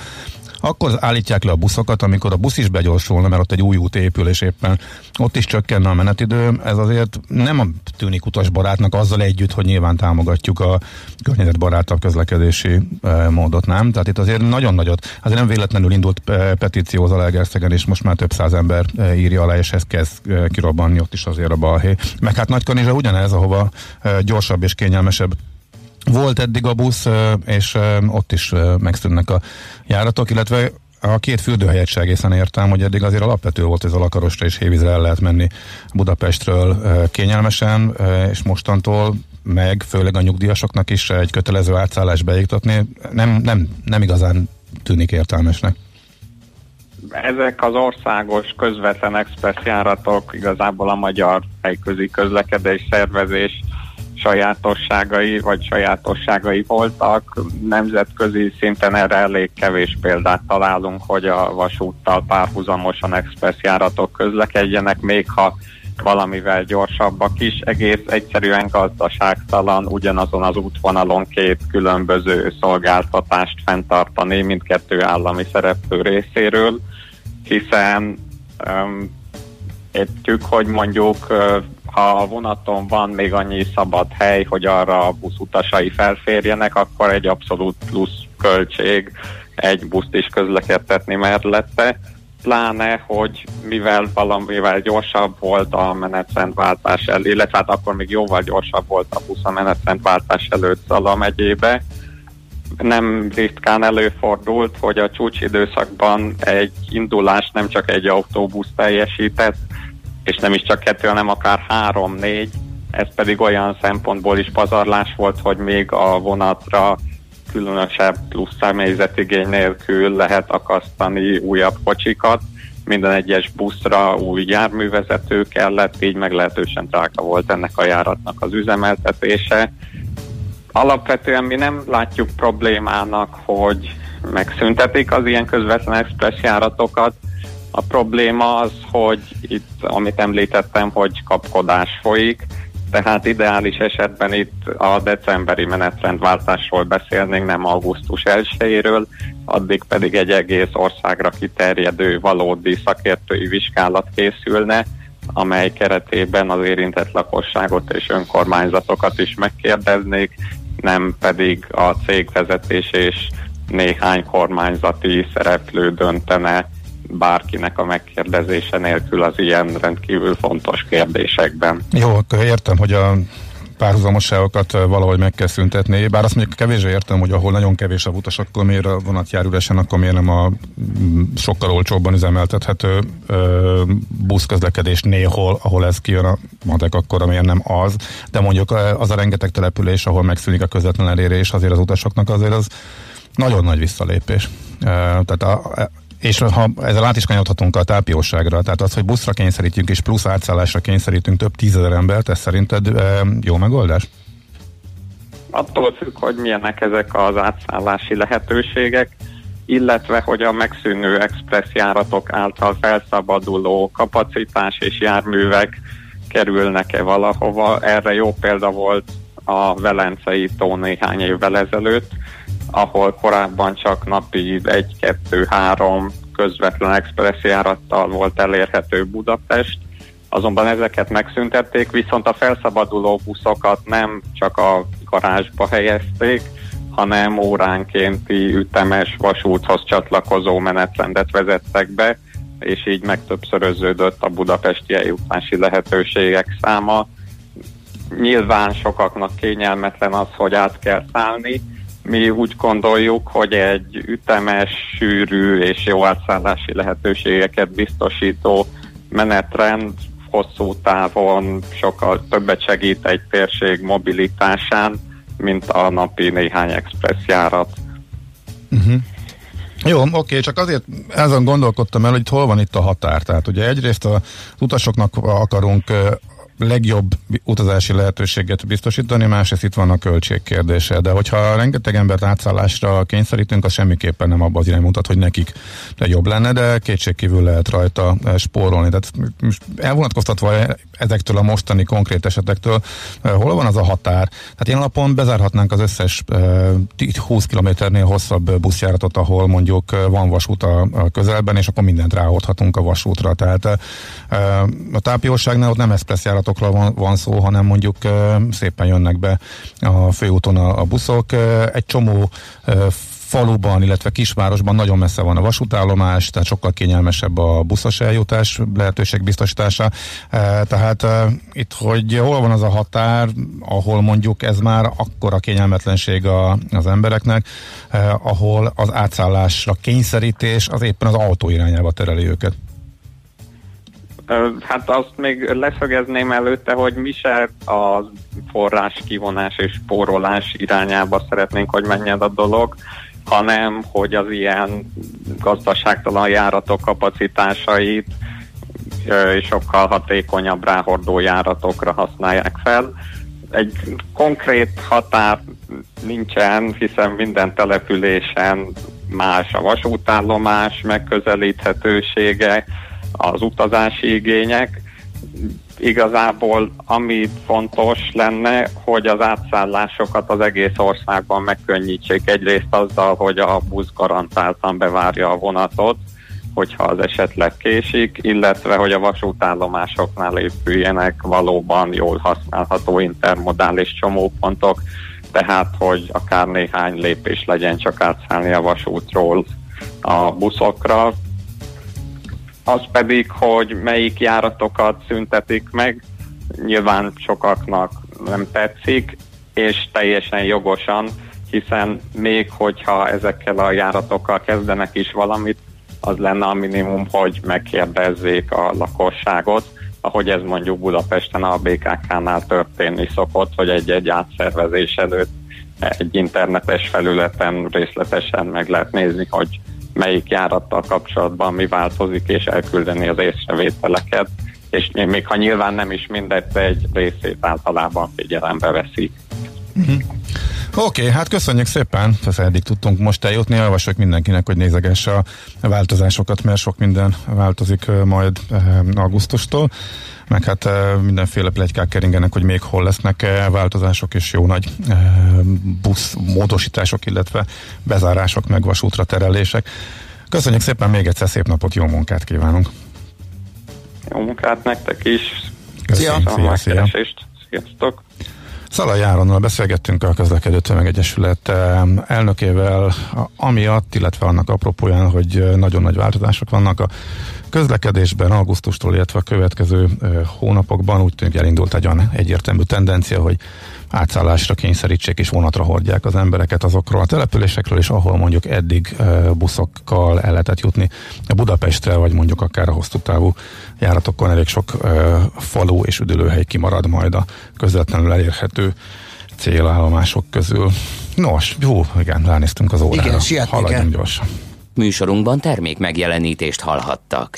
akkor állítják le a buszokat, amikor a busz is begyorsulna, mert ott egy új út épül, és éppen ott is csökkenne a menetidő. Ez azért nem tűnik utasbarátnak azzal együtt, hogy nyilván támogatjuk a környezetbarátabb közlekedési e, módot, nem? Tehát itt azért nagyon nagyot, azért nem véletlenül indult e, petíció az Alegerszegen, és most már több száz ember e, írja alá, és ez kezd e, kirobbanni ott is azért a balhé. Meg hát Nagykanizsa ugyanez, ahova e, gyorsabb és kényelmesebb volt eddig a busz, és ott is megszűnnek a járatok, illetve a két fürdőhelyet se egészen értem, hogy eddig azért alapvető volt, hogy Zalakarosra és Hévízre el lehet menni Budapestről kényelmesen, és mostantól meg főleg a nyugdíjasoknak is egy kötelező átszállás beiktatni nem, nem, nem igazán tűnik értelmesnek. Ezek az országos közvetlen express járatok igazából a magyar helyközi közlekedés szervezés sajátosságai vagy sajátosságai voltak. Nemzetközi szinten erre elég kevés példát találunk, hogy a vasúttal párhuzamosan express járatok közlekedjenek, még ha valamivel gyorsabbak is. Egész egyszerűen gazdaságtalan ugyanazon az útvonalon két különböző szolgáltatást fenntartani mindkettő állami szereplő részéről, hiszen um, értjük, hogy mondjuk ha a vonaton van még annyi szabad hely, hogy arra a buszutasai felférjenek, akkor egy abszolút plusz költség egy buszt is közlekedtetni mellette. Pláne, hogy mivel valamivel gyorsabb volt a menetrendváltás el, illetve hát akkor még jóval gyorsabb volt a busz a menetrendváltás előtt Zala megyébe, nem ritkán előfordult, hogy a csúcsidőszakban egy indulás nem csak egy autóbusz teljesített, és nem is csak kettő, hanem akár három-négy. Ez pedig olyan szempontból is pazarlás volt, hogy még a vonatra különösebb plusz személyzetigény nélkül lehet akasztani újabb kocsikat. Minden egyes buszra új járművezető kellett, így meglehetősen drága volt ennek a járatnak az üzemeltetése. Alapvetően mi nem látjuk problémának, hogy megszüntetik az ilyen közvetlen express járatokat, a probléma az, hogy itt, amit említettem, hogy kapkodás folyik, tehát ideális esetben itt a decemberi menetrendváltásról beszélnénk, nem augusztus 1-éről, addig pedig egy egész országra kiterjedő valódi szakértői vizsgálat készülne, amely keretében az érintett lakosságot és önkormányzatokat is megkérdeznék, nem pedig a cégvezetés és néhány kormányzati szereplő döntene bárkinek a megkérdezése nélkül az ilyen rendkívül fontos kérdésekben. Jó, akkor értem, hogy a párhuzamosságokat valahogy meg kell szüntetni, bár azt mondjuk kevésbé értem, hogy ahol nagyon kevés a utas, akkor miért a vonat jár üresen, akkor miért nem a mm, sokkal olcsóbban üzemeltethető ö, buszközlekedés néhol, ahol ez kijön a matek, akkor miért nem az, de mondjuk az a rengeteg település, ahol megszűnik a közvetlen elérés azért az utasoknak azért az nagyon nagy visszalépés. Tehát a, és ha ezzel át is kanyarodhatunk a tápióságra, tehát az, hogy buszra kényszerítjünk és plusz átszállásra kényszerítünk több tízezer embert, ez szerinted e, jó megoldás? Attól függ, hogy milyenek ezek az átszállási lehetőségek. illetve hogy a megszűnő express járatok által felszabaduló kapacitás és járművek kerülnek-e valahova. Erre jó példa volt a Velencei tó néhány évvel ezelőtt, ahol korábban csak napi 1-2-3 közvetlen express járattal volt elérhető Budapest, azonban ezeket megszüntették, viszont a felszabaduló buszokat nem csak a garázsba helyezték, hanem óránkénti ütemes vasúthoz csatlakozó menetrendet vezettek be, és így megtöbbszöröződött a budapesti eljutási lehetőségek száma. Nyilván sokaknak kényelmetlen az, hogy át kell szállni. Mi úgy gondoljuk, hogy egy ütemes, sűrű és jó átszállási lehetőségeket biztosító menetrend hosszú távon sokkal többet segít egy térség mobilitásán, mint a napi néhány express járat. Uh-huh. Jó, oké, csak azért ezen gondolkodtam el, hogy hol van itt a határ. Tehát ugye egyrészt az utasoknak akarunk legjobb utazási lehetőséget biztosítani, másrészt itt van a költség kérdése, de hogyha rengeteg embert átszállásra kényszerítünk, az semmiképpen nem abban az irány mutat, hogy nekik jobb lenne, de kétségkívül lehet rajta spórolni. Tehát elvonatkoztatva ezektől a mostani konkrét esetektől, hol van az a határ? Tehát ilyen alapon bezárhatnánk az összes 20 kilométernél hosszabb buszjáratot, ahol mondjuk van vasút a, közelben, és akkor mindent ráhordhatunk a vasútra. Tehát a tápjóságnál ott nem express járatokról van, van szó, hanem mondjuk szépen jönnek be a főúton a, a buszok. Egy csomó faluban, illetve kisvárosban nagyon messze van a vasútállomás, tehát sokkal kényelmesebb a buszos eljutás lehetőség biztosítása. Tehát itt, hogy hol van az a határ, ahol mondjuk ez már akkora kényelmetlenség a, az embereknek, ahol az átszállásra kényszerítés az éppen az autó irányába tereli őket. Hát azt még leszögezném előtte, hogy mi se a forrás kivonás és spórolás irányába szeretnénk, hogy menjen a dolog, hanem hogy az ilyen gazdaságtalan járatok kapacitásait sokkal hatékonyabb ráhordó járatokra használják fel. Egy konkrét határ nincsen, hiszen minden településen más a vasútállomás megközelíthetősége, az utazási igények, igazából ami fontos lenne, hogy az átszállásokat az egész országban megkönnyítsék. Egyrészt azzal, hogy a busz garantáltan bevárja a vonatot, hogyha az esetleg késik, illetve hogy a vasútállomásoknál épüljenek valóban jól használható intermodális csomópontok, tehát hogy akár néhány lépés legyen csak átszállni a vasútról a buszokra, az pedig, hogy melyik járatokat szüntetik meg, nyilván sokaknak nem tetszik, és teljesen jogosan, hiszen még hogyha ezekkel a járatokkal kezdenek is valamit, az lenne a minimum, hogy megkérdezzék a lakosságot, ahogy ez mondjuk Budapesten a BKK-nál történni szokott, hogy egy-egy átszervezés előtt egy internetes felületen részletesen meg lehet nézni, hogy melyik járattal kapcsolatban mi változik, és elküldeni az észrevételeket, és még ha nyilván nem is mindegy, de egy részét általában figyelembe veszik. Uh-huh. Oké, okay, hát köszönjük szépen, ez eddig tudtunk most eljutni, javaslok mindenkinek, hogy nézegesse a változásokat, mert sok minden változik majd augusztustól, meg hát mindenféle plegykák keringenek, hogy még hol lesznek változások és jó nagy busz módosítások, illetve bezárások, meg vasútra terelések. Köszönjük szépen még egyszer, szép napot, jó munkát kívánunk! Jó munkát nektek is! Köszönjük, szia! szia, szia. Sziasztok! Szalai Járonnal beszélgettünk a közlekedő tömegegyesület elnökével, amiatt, illetve annak apropóján, hogy nagyon nagy változások vannak a közlekedésben augusztustól, illetve a következő hónapokban. Úgy tűnik elindult egy olyan egyértelmű tendencia, hogy átszállásra kényszerítsék és vonatra hordják az embereket azokról a településekről, és ahol mondjuk eddig buszokkal el lehetett jutni Budapestre, vagy mondjuk akár a hosszú távú járatokon elég sok falu és üdülőhely kimarad majd a közvetlenül elérhető célállomások közül. Nos, jó, igen, ránéztünk az órára. Igen, sietni Haladjunk gyorsan. Műsorunkban termék megjelenítést hallhattak.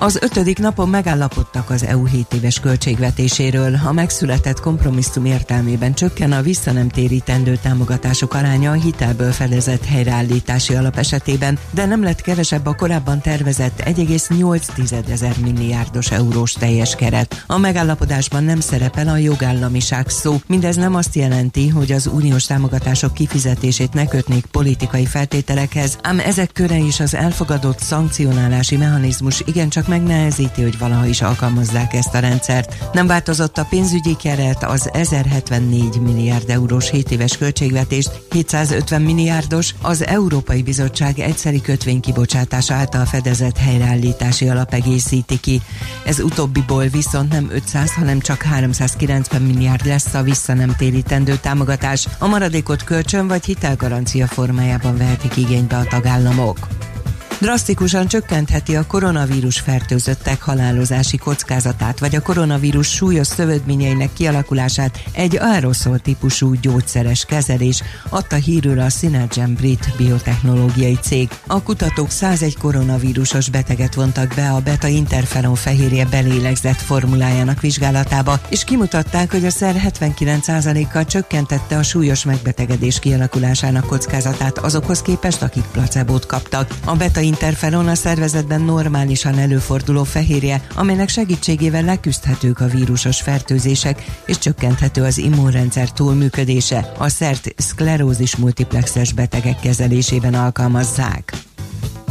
Az ötödik napon megállapodtak az EU 7 éves költségvetéséről. A megszületett kompromisszum értelmében csökken a visszanemtérítendő támogatások aránya a hitelből fedezett helyreállítási alap esetében, de nem lett kevesebb a korábban tervezett 1,8 ezer milliárdos eurós teljes keret. A megállapodásban nem szerepel a jogállamiság szó. Mindez nem azt jelenti, hogy az uniós támogatások kifizetését ne kötnék politikai feltételekhez, ám ezek köre is az elfogadott szankcionálási mechanizmus igencsak megnehezíti, hogy valaha is alkalmazzák ezt a rendszert. Nem változott a pénzügyi keret, az 1074 milliárd eurós 7 éves költségvetést 750 milliárdos az Európai Bizottság egyszeri kötvénykibocsátása által fedezett helyreállítási alap egészíti ki. Ez utóbbiból viszont nem 500, hanem csak 390 milliárd lesz a vissza nem térítendő támogatás. A maradékot kölcsön vagy hitelgarancia formájában vehetik igénybe a tagállamok drasztikusan csökkentheti a koronavírus fertőzöttek halálozási kockázatát, vagy a koronavírus súlyos szövődményeinek kialakulását egy aeroszol típusú gyógyszeres kezelés, adta hírül a Synergen brit biotechnológiai cég. A kutatók 101 koronavírusos beteget vontak be a beta interferon fehérje belélegzett formulájának vizsgálatába, és kimutatták, hogy a szer 79%-kal csökkentette a súlyos megbetegedés kialakulásának kockázatát azokhoz képest, akik placebót kaptak. A beta interferon a szervezetben normálisan előforduló fehérje, amelynek segítségével leküzdhetők a vírusos fertőzések, és csökkenthető az immunrendszer túlműködése. A szert szklerózis multiplexes betegek kezelésében alkalmazzák.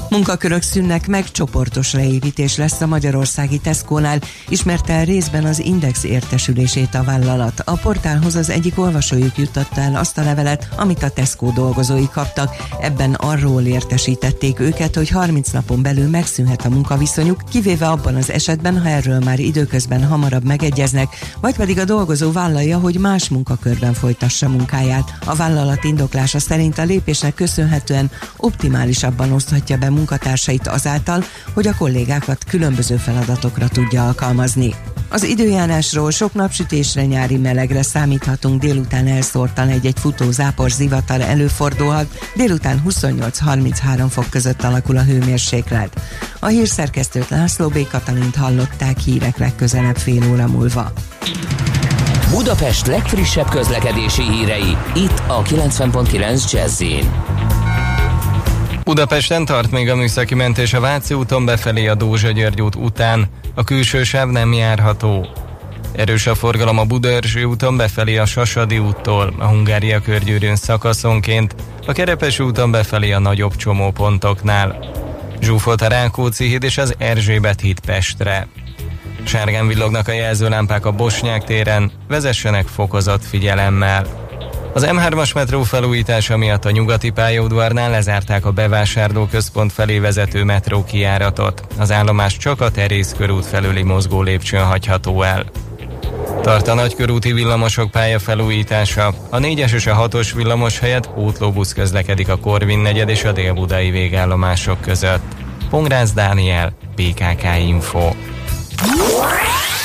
Munkakörök szűnnek meg, csoportos leépítés lesz a magyarországi Tesco-nál, ismerte el részben az Index értesülését a vállalat. A portálhoz az egyik olvasójuk juttatta el azt a levelet, amit a Tesco dolgozói kaptak. Ebben arról értesítették őket, hogy 30 napon belül megszűnhet a munkaviszonyuk, kivéve abban az esetben, ha erről már időközben hamarabb megegyeznek, vagy pedig a dolgozó vállalja, hogy más munkakörben folytassa munkáját. A vállalat indoklása szerint a lépésnek köszönhetően optimálisabban oszthatja be munkatársait azáltal, hogy a kollégákat különböző feladatokra tudja alkalmazni. Az időjárásról sok napsütésre, nyári melegre számíthatunk, délután elszórtan egy-egy futó zápor zivatar előfordulhat, délután 28-33 fok között alakul a hőmérséklet. A hírszerkesztőt László B. Katalint hallották hírek legközelebb fél óra múlva. Budapest legfrissebb közlekedési hírei, itt a 90.9 jazz Budapesten tart még a műszaki mentés a Váci úton befelé a Dózsa György út után. A külső sáv nem járható. Erős a forgalom a Budaörső úton befelé a Sasadi úttól, a Hungária körgyűrűn szakaszonként, a Kerepes úton befelé a nagyobb csomópontoknál. Zsúfolt a Rákóczi híd és az Erzsébet híd Pestre. Sárgán villognak a jelzőlámpák a Bosnyák téren, vezessenek fokozott figyelemmel. Az M3-as metró felújítása miatt a nyugati pályaudvarnál lezárták a bevásárlóközpont felé vezető metró kiáratot. Az állomás csak a Terész körút felüli mozgó lépcsőn hagyható el. Tart a nagykörúti villamosok pálya felújítása. A 4-es és a 6-os villamos helyett pótlóbusz közlekedik a Korvin negyed és a délbudai végállomások között. Pongrász Dániel, PKK Info.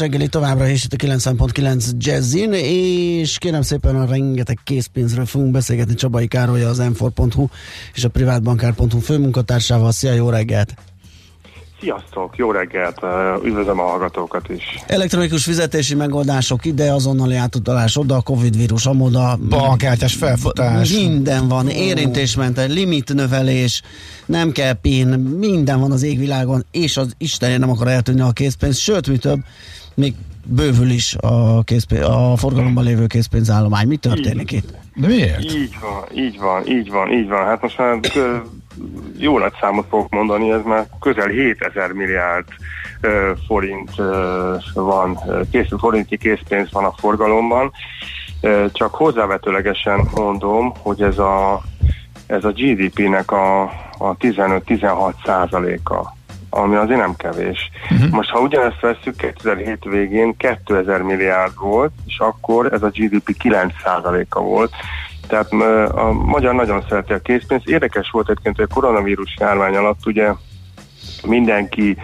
reggeli továbbra is itt a 90.9 Jazzin, és kérem szépen a rengeteg készpénzről fogunk beszélgetni Csabai Károly, az m és a privátbankár.hu főmunkatársával. Szia, jó reggelt! Sziasztok, jó reggelt, üdvözlöm a hallgatókat is. Elektronikus fizetési megoldások ide, azonnali átutalás oda, a Covid vírus amoda. Bankkártyás felfutás. Minden van, érintésmentes, limitnövelés, nem kell PIN, minden van az égvilágon, és az Isten nem akar eltűnni a készpénz, sőt, mi több, még bővül is a, készpénz, a forgalomban lévő készpénzállomány. Mi történik itt? De miért? Így van, így van, így van, így van. Hát most már kö, jó nagy számot fogok mondani, ez már közel 7000 milliárd ö, forint ö, van, kész, forintnyi készpénz van a forgalomban. Ö, csak hozzávetőlegesen mondom, hogy ez a, ez a GDP-nek a, a 15-16 százaléka ami azért nem kevés. Uh-huh. Most ha ugyanezt veszük, 2007 végén 2000 milliárd volt, és akkor ez a GDP 9%-a volt. Tehát a magyar nagyon szereti a készpénzt. Érdekes volt egyébként, hogy a koronavírus járvány alatt ugye mindenki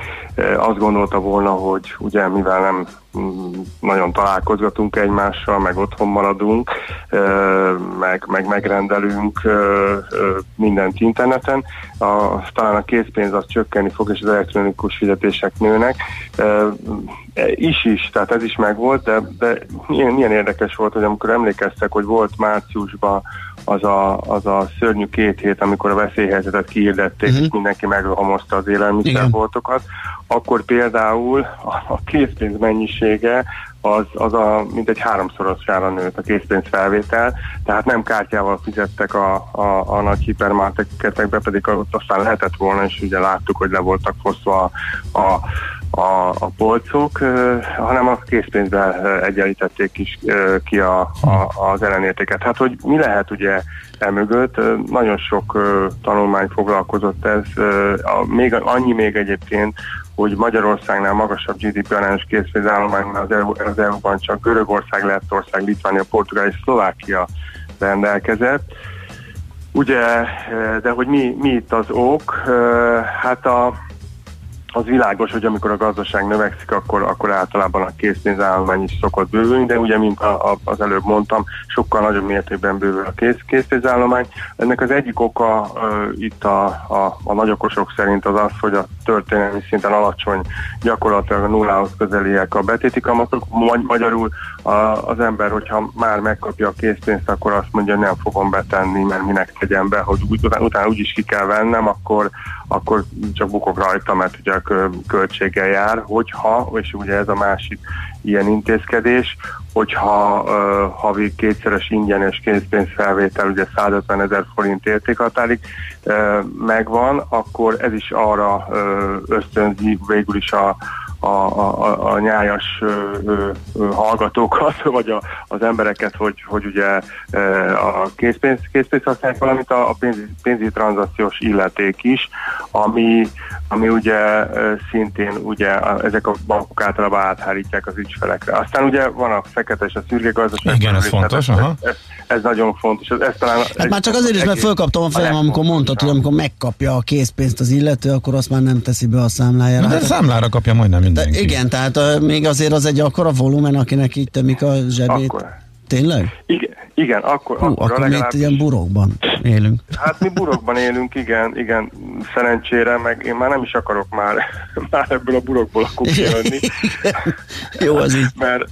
azt gondolta volna, hogy ugye mivel nem mm, nagyon találkozgatunk egymással, meg otthon maradunk, meg, meg megrendelünk mindent interneten, a, talán a készpénz az csökkenni fog, és az elektronikus fizetések nőnek. Is is, tehát ez is megvolt, de, de milyen, milyen érdekes volt, hogy amikor emlékeztek, hogy volt márciusban az a, az a szörnyű két hét, amikor a veszélyhelyzetet kiirdették, uh-huh. és mindenki megrohamozta az élelmiszerboltokat, akkor például a, a készpénz mennyisége az, az a, mint egy háromszorosára nőtt a készpénz felvétel, tehát nem kártyával fizettek a, a, a nagy hipermarketekbe, pedig ott aztán lehetett volna, és ugye láttuk, hogy le voltak foszva a, a a, a polcok, hanem a készpénzben egyenlítették is ki a, a, az ellenértéket. Hát, hogy mi lehet ugye emögött, nagyon sok tanulmány foglalkozott ez, még annyi még egyébként, hogy Magyarországnál magasabb GDP arányos készpénzállománynál az, EU, az EU-ban csak Görögország, Lettország, Litvánia, Portugál és Szlovákia rendelkezett. Ugye, de hogy mi, mi itt az ok? Hát a, az világos, hogy amikor a gazdaság növekszik, akkor, akkor általában a készpénzállomány is szokott bővülni, de ugye, mint a, a, az előbb mondtam, sokkal nagyobb mértékben bővül a kész, készpénzállomány. Ennek az egyik oka uh, itt a, a, a nagyokosok szerint az az, hogy a történelmi szinten alacsony, gyakorlatilag a nullához közeliek a betéti kamatok. Magyarul a, az ember, hogyha már megkapja a készpénzt, akkor azt mondja, nem fogom betenni, mert minek tegyem be, hogy utána, utána úgyis ki kell vennem, akkor, akkor csak bukok rajta, mert ugye a költséggel jár, hogyha, és ugye ez a másik ilyen intézkedés, hogyha uh, havi kétszeres ingyenes készpénzfelvétel, ugye 150 ezer forint értékhatárig uh, megvan, akkor ez is arra uh, ösztönzi végül is a, a, a, a nyájas ö, ö, hallgatókat, vagy a, az embereket, hogy, hogy ugye a készpénz, készpénz használják, valamint a, a pénz, pénzügyi tranzakciós illeték is, ami, ami ugye szintén ugye ezek a bankok általában áthárítják az ügyfelekre. Aztán ugye van a fekete és a szürke gazdaság. Igen, ez fontos. Ez, ez, ez nagyon fontos. Ez, ez talán hát már csak azért is, mert fölkaptam a fejem, amikor mondtad, hogy amikor megkapja a készpénzt az illető, akkor azt már nem teszi be a számlájára. De hát, a számlára kapja majdnem mindenki. De igen, tehát uh, még azért az egy akkora volumen, akinek itt tömik a zsebét. Akkor. Tényleg? Igen, igen akkor, Hú, akkor, akkor legalább... mi ilyen burokban élünk. Hát mi burokban élünk, igen, igen, szerencsére, meg én már nem is akarok már, már ebből a burokból akkor kijönni. jó ez így. Mert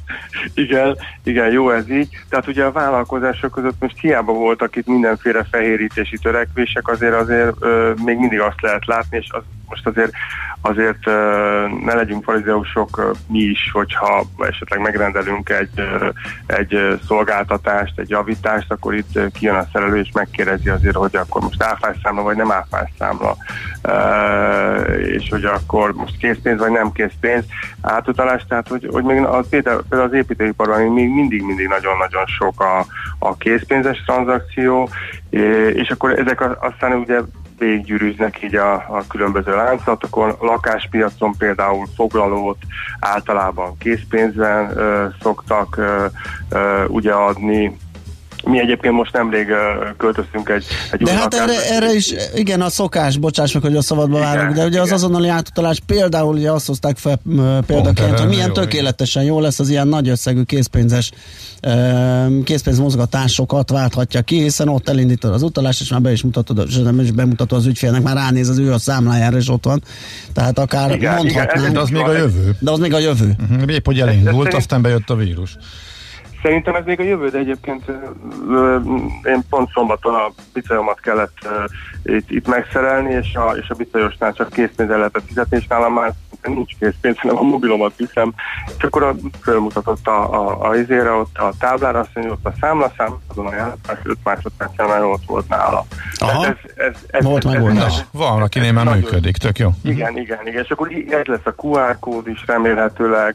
igen, igen, jó ez így. Tehát ugye a vállalkozások között most hiába voltak itt mindenféle fehérítési törekvések, azért azért ö, még mindig azt lehet látni, és az, most azért azért ne legyünk farizeusok mi is, hogyha esetleg megrendelünk egy, egy szolgáltatást, egy javítást, akkor itt kijön a szerelő és megkérdezi azért, hogy akkor most áfászszámla vagy nem áfászszámla, és hogy akkor most készpénz vagy nem készpénz átutalás, tehát hogy, hogy még az, például az építőiparban még mindig-mindig nagyon-nagyon sok a, a készpénzes tranzakció, és akkor ezek aztán ugye végiggyűrűznek így a, a különböző lánclatokon. Lakáspiacon például foglalót általában készpénzben ö, szoktak ö, ö, ugye adni, Mi egyébként most nemrég költöztünk egy, egy De hát erre, erre is, igen, a szokás, bocsáss meg, hogy a szabadba várunk, de ugye az igen. azonnali átutalás például ugye azt hozták fel Pont példaként, erre hogy milyen jó, tökéletesen jó lesz az ilyen nagy összegű készpénzes készpénzmozgatásokat válthatja ki, hiszen ott elindítod az utalást, és már be is mutatod, és nem is bemutatod az ügyfélnek, már ránéz az ő a számlájára, és ott van. Tehát akár Igen, mondhatnánk. igen, De az még a jövő. De az még a jövő. Mhm, Épp, hogy elindult, aztán bejött a vírus. Szerintem ez még a jövő, de egyébként én pont szombaton a bicajomat kellett ö, itt, itt megszerelni, és a, és a bicajosnál csak készpénzzel lehetett fizetni, és nálam már nincs készpénz, hanem a mobilomat viszem. És akkor a, fölmutatott a, a, a izére, ott a táblára, azt mondja, ott a számlaszám, azon a játszás 5 másodperccel már ott volt nála. Aha. Tehát Ez, ez, ez, Volt ez, megoldás. ez, Van, akinél már működik, tök jó. igen, igen, igen, és akkor így ez lesz a QR kód is remélhetőleg,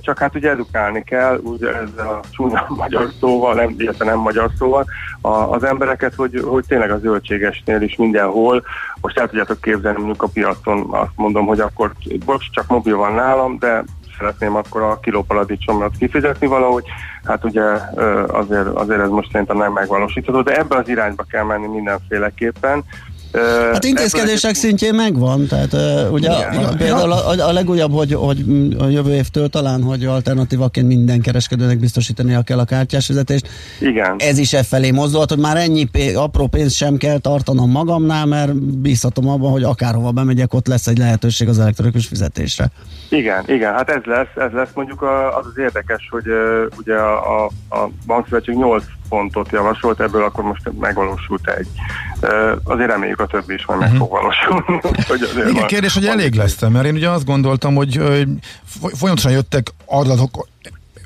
csak hát ugye edukálni kell, ugye ez a csúnya magyar szóval, nem, illetve nem magyar szóval, a, az embereket, hogy, hogy tényleg a zöldségesnél is mindenhol, most el tudjátok képzelni mondjuk a piacon, azt mondom, hogy akkor bocs, csak mobil van nálam, de szeretném akkor a kiló paradicsomot kifizetni valahogy, hát ugye azért, azért ez most szerintem nem megvalósítható, de ebbe az irányba kell menni mindenféleképpen. Hát intézkedések ebből szintjén megvan, tehát uh, ugye Igen. a, például a, a legújabb, hogy, hogy a jövő évtől talán, hogy alternatívaként minden kereskedőnek biztosítania kell a kártyás fizetést. Igen. Ez is e felé mozdult, hogy már ennyi pé, apró pénzt sem kell tartanom magamnál, mert bízhatom abban, hogy akárhova bemegyek, ott lesz egy lehetőség az elektronikus fizetésre. Igen, igen, hát ez lesz, ez lesz mondjuk a, az az érdekes, hogy uh, ugye a, a, a bankszövetség 8 pontot javasolt, ebből akkor most megvalósult egy. Uh, azért reméljük a többi is majd meg fog valósulni. hogy Igen, van- kérdés, hogy elég lesz mert én ugye azt gondoltam, hogy foly- folyamatosan jöttek adatok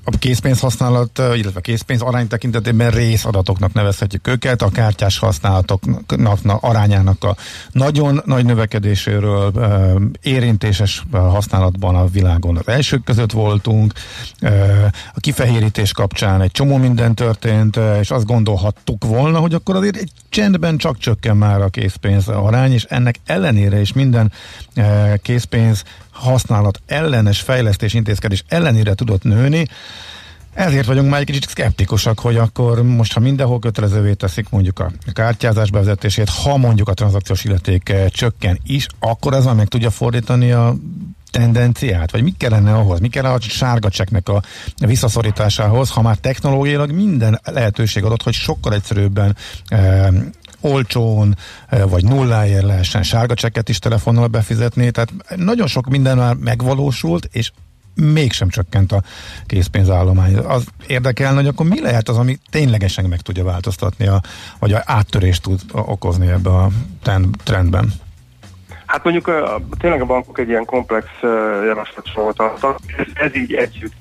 a készpénz használat, illetve készpénz arány tekintetében részadatoknak nevezhetjük őket, a kártyás használatoknak na- arányának a nagyon nagy növekedéséről, érintéses használatban a világon az elsők között voltunk, a kifehérítés kapcsán egy csomó minden történt, és azt gondolhattuk volna, hogy akkor azért egy csendben csak csökken már a készpénz arány, és ennek ellenére is minden készpénz használat ellenes fejlesztés intézkedés ellenére tudott nőni, ezért vagyunk már egy kicsit szkeptikusak, hogy akkor most, ha mindenhol kötelezővé teszik mondjuk a kártyázás bevezetését, ha mondjuk a tranzakciós illeték csökken is, akkor ez már meg tudja fordítani a tendenciát? Vagy mi kellene ahhoz? Mi kellene a sárga cseknek a visszaszorításához, ha már technológiailag minden lehetőség adott, hogy sokkal egyszerűbben olcsón, eh, vagy nulláért lehessen sárga csekket is telefonnal befizetni, tehát nagyon sok minden már megvalósult, és mégsem csökkent a készpénzállomány. Az érdekelne, hogy akkor mi lehet az, ami ténylegesen meg tudja változtatni, a, vagy a áttörést tud okozni ebbe a trendben? Hát mondjuk tényleg a bankok egy ilyen komplex javaslatcsomagot adtak. Ez, ez így együtt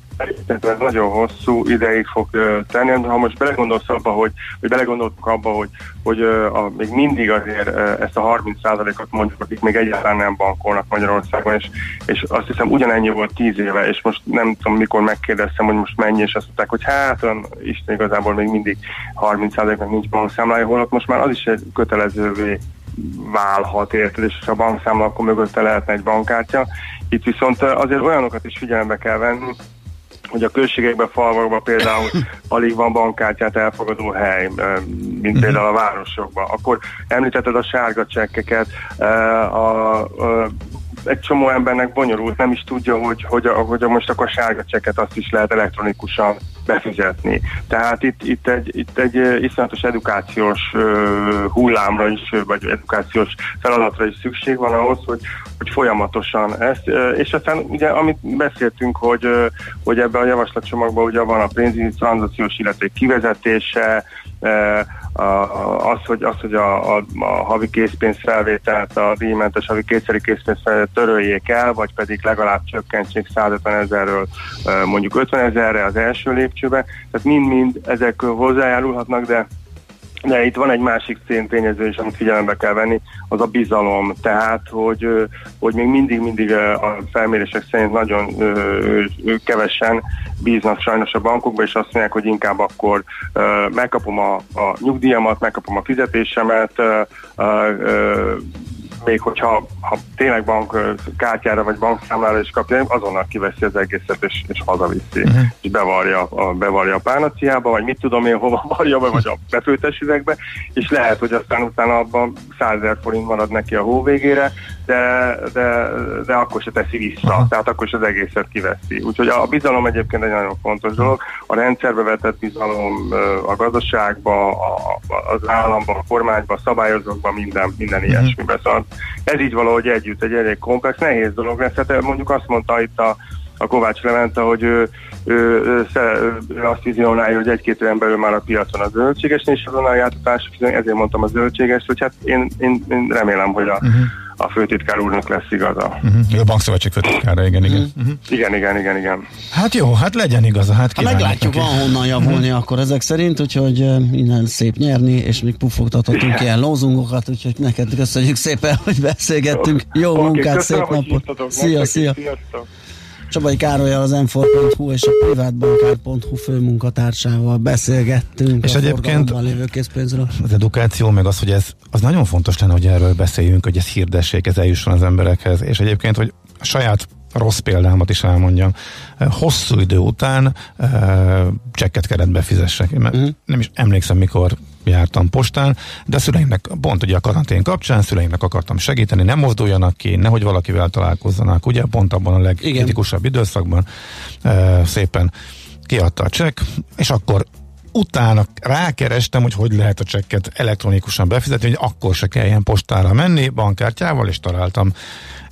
ez nagyon hosszú ideig fog tenni, de ha most belegondolsz abba, hogy, hogy belegondoltuk abba, hogy, hogy a, még mindig azért ezt a 30%-ot mondjuk, akik még egyáltalán nem bankolnak Magyarországon, és, és azt hiszem ugyanennyi volt 10 éve, és most nem tudom mikor megkérdeztem, hogy most mennyi, és azt mondták, hogy hát olyan Isten igazából még mindig 30%-nak nincs bankszámlája, holott most már az is egy kötelezővé válhat, érted, és ha a bankszámla, akkor mögötte lehetne egy bankkártya. Itt viszont azért olyanokat is figyelembe kell venni, hogy a községekben, falvakban például alig van bankkártyát elfogadó hely, mint például a városokban. Akkor említetted a sárga csekkeket, a, a egy csomó embernek bonyolult, nem is tudja, hogy, hogy, hogy most akkor a sárga csekket azt is lehet elektronikusan befizetni. Tehát itt, itt, egy, itt egy iszonyatos edukációs hullámra is, vagy edukációs feladatra is szükség van ahhoz, hogy, hogy folyamatosan ezt, és aztán ugye amit beszéltünk, hogy, hogy ebben a javaslatcsomagban ugye van a pénzügyi tranzakciós illeték kivezetése, az, hogy, az, hogy a, a, a havi készpénzfelvételt, a díjmentes havi kétszeri készpénzfelvételt töröljék el, vagy pedig legalább csökkentsék 150 ezerről mondjuk 50 ezerre az első lépcsőbe. Tehát mind-mind ezek hozzájárulhatnak, de de itt van egy másik tényező is, amit figyelembe kell venni, az a bizalom. Tehát, hogy, hogy még mindig-mindig a felmérések szerint nagyon kevesen bíznak sajnos a bankokba, és azt mondják, hogy inkább akkor megkapom a, a nyugdíjamat, megkapom a fizetésemet, még hogyha ha tényleg bank kártyára vagy bankszámlára is kapja, azonnal kiveszi az egészet és, és hazaviszi, uh-huh. és bevarja a, bevarja a párnaciába, vagy mit tudom én, hova varja be, vagy a befőtes üvegbe, és lehet, hogy aztán utána abban 100 forint marad neki a hó végére, de, de, de akkor se teszi vissza, uh-huh. tehát akkor is az egészet kiveszi. Úgyhogy a bizalom egyébként egy nagyon fontos dolog. A rendszerbe vetett bizalom a gazdaságba, a, az államban, a kormányban, a szabályozókban, minden, minden uh-huh. ilyesmiben. Szóval ez így valahogy együtt egy elég komplex, nehéz dolog lesz. Hát mondjuk azt mondta itt a, a Kovács Levente, hogy ő, ő, ő, ő, azt vizionálja, hogy egy-két éven belül már a piacon a zöldséges és azonnal jártatás, ezért mondtam a zöldséges, hogy hát én, én, én remélem, hogy a, uh-huh a főtitkár úrnak lesz igaza. Uh-huh. A bankszövetség főtitkára, igen, igen. Uh-huh. Igen, igen, igen, igen. Hát jó, hát legyen igaza. Hát ha meglátjuk, van honnan javulni uh-huh. akkor ezek szerint, úgyhogy innen szép nyerni, és még puffogtathatunk ilyen lózungokat, úgyhogy neked köszönjük szépen, hogy beszélgettünk. Jó okay, munkát, szép napot. Szia, szia. Sziasztok. Csabai Károly az m és a privátbankár.hu főmunkatársával beszélgettünk és a egyébként lévő készpénzről. Az edukáció, meg az, hogy ez az nagyon fontos lenne, hogy erről beszéljünk, hogy ez hirdessék, ez eljusson az emberekhez, és egyébként, hogy a saját rossz példámat is elmondjam. Hosszú idő után e, csekket kellett befizessek. uh-huh. Nem is emlékszem, mikor jártam postán, de szüleimnek, pont ugye a karantén kapcsán, szüleimnek akartam segíteni, nem mozduljanak ki, nehogy valakivel találkozzanak, ugye pont abban a legkritikusabb időszakban e, szépen kiadta a csekk, és akkor utána rákerestem, hogy hogy lehet a csekket elektronikusan befizetni, hogy akkor se kelljen postára menni, bankkártyával, és találtam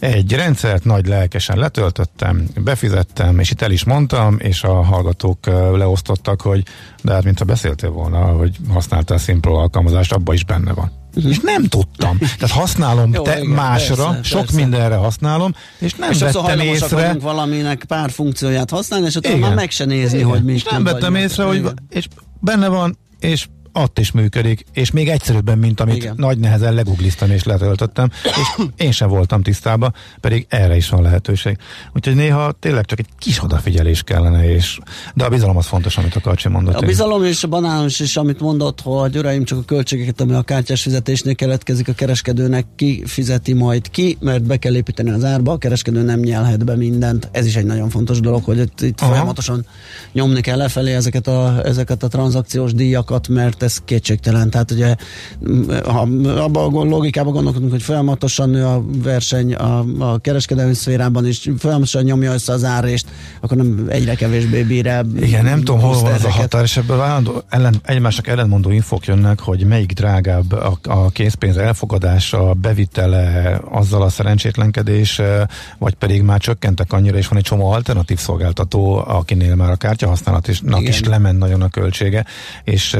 egy rendszert, nagy lelkesen letöltöttem, befizettem, és itt el is mondtam, és a hallgatók leosztottak, hogy de hát mintha beszéltél volna, hogy használtál Simple alkalmazást, abban is benne van. Uh-huh. És nem tudtam. Tehát használom Jó, te igen, másra, persze, sok persze. mindenre használom, és nem és vettem észre. valaminek pár funkcióját használni, és utána már meg se nézni, igen. hogy mi És nem vettem észre, hogy és benne van, és ott is működik, és még egyszerűbben, mint amit Igen. nagy nehezen legugliztam és letöltöttem, és én sem voltam tisztában, pedig erre is van lehetőség. Úgyhogy néha tényleg csak egy kis odafigyelés kellene, és de a bizalom az fontos, amit a Karcsi mondott. A bizalom és a banános is, amit mondott, hogy uraim, csak a költségeket, ami a kártyás fizetésnél keletkezik, a kereskedőnek ki fizeti majd ki, mert be kell építeni az árba, a kereskedő nem nyelhet be mindent. Ez is egy nagyon fontos dolog, hogy itt, itt folyamatosan nyomni kell lefelé ezeket a, ezeket a tranzakciós díjakat, mert ez kétségtelen. Tehát ugye ha abban a logikában gondolkodunk, hogy folyamatosan nő a verseny a, a kereskedelmi szférában, és folyamatosan nyomja össze az árést, akkor nem egyre kevésbé bír el. Igen, nem tudom, hol van az a határ, és ebből állandó, ellen, egymásnak ellenmondó infok jönnek, hogy melyik drágább a, a készpénz elfogadása, bevitele, azzal a szerencsétlenkedés, vagy pedig már csökkentek annyira, és van egy csomó alternatív szolgáltató, akinél már a kártyahasználatnak is lement nagyon a költsége, és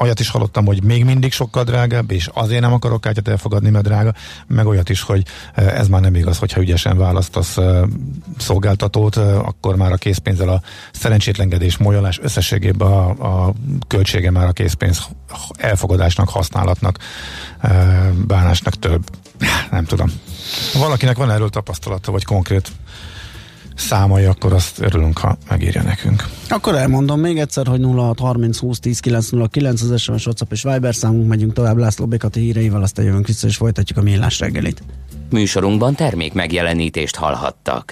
olyat is hallottam, hogy még mindig sokkal drágább, és azért nem akarok kártyát elfogadni, mert drága, meg olyat is, hogy ez már nem igaz, hogyha ügyesen választasz szolgáltatót, akkor már a készpénzzel a szerencsétlengedés, molyolás összességében a, a költsége már a készpénz elfogadásnak, használatnak, bánásnak több. Nem tudom. Valakinek van erről tapasztalata, vagy konkrét számai, akkor azt örülünk, ha megírja nekünk. Akkor elmondom még egyszer, hogy 0630 20 10 909 az SMS, WhatsApp és Viber számunk, megyünk tovább László Békati híreivel, aztán jövünk vissza és folytatjuk a millás reggelit. Műsorunkban termék megjelenítést hallhattak.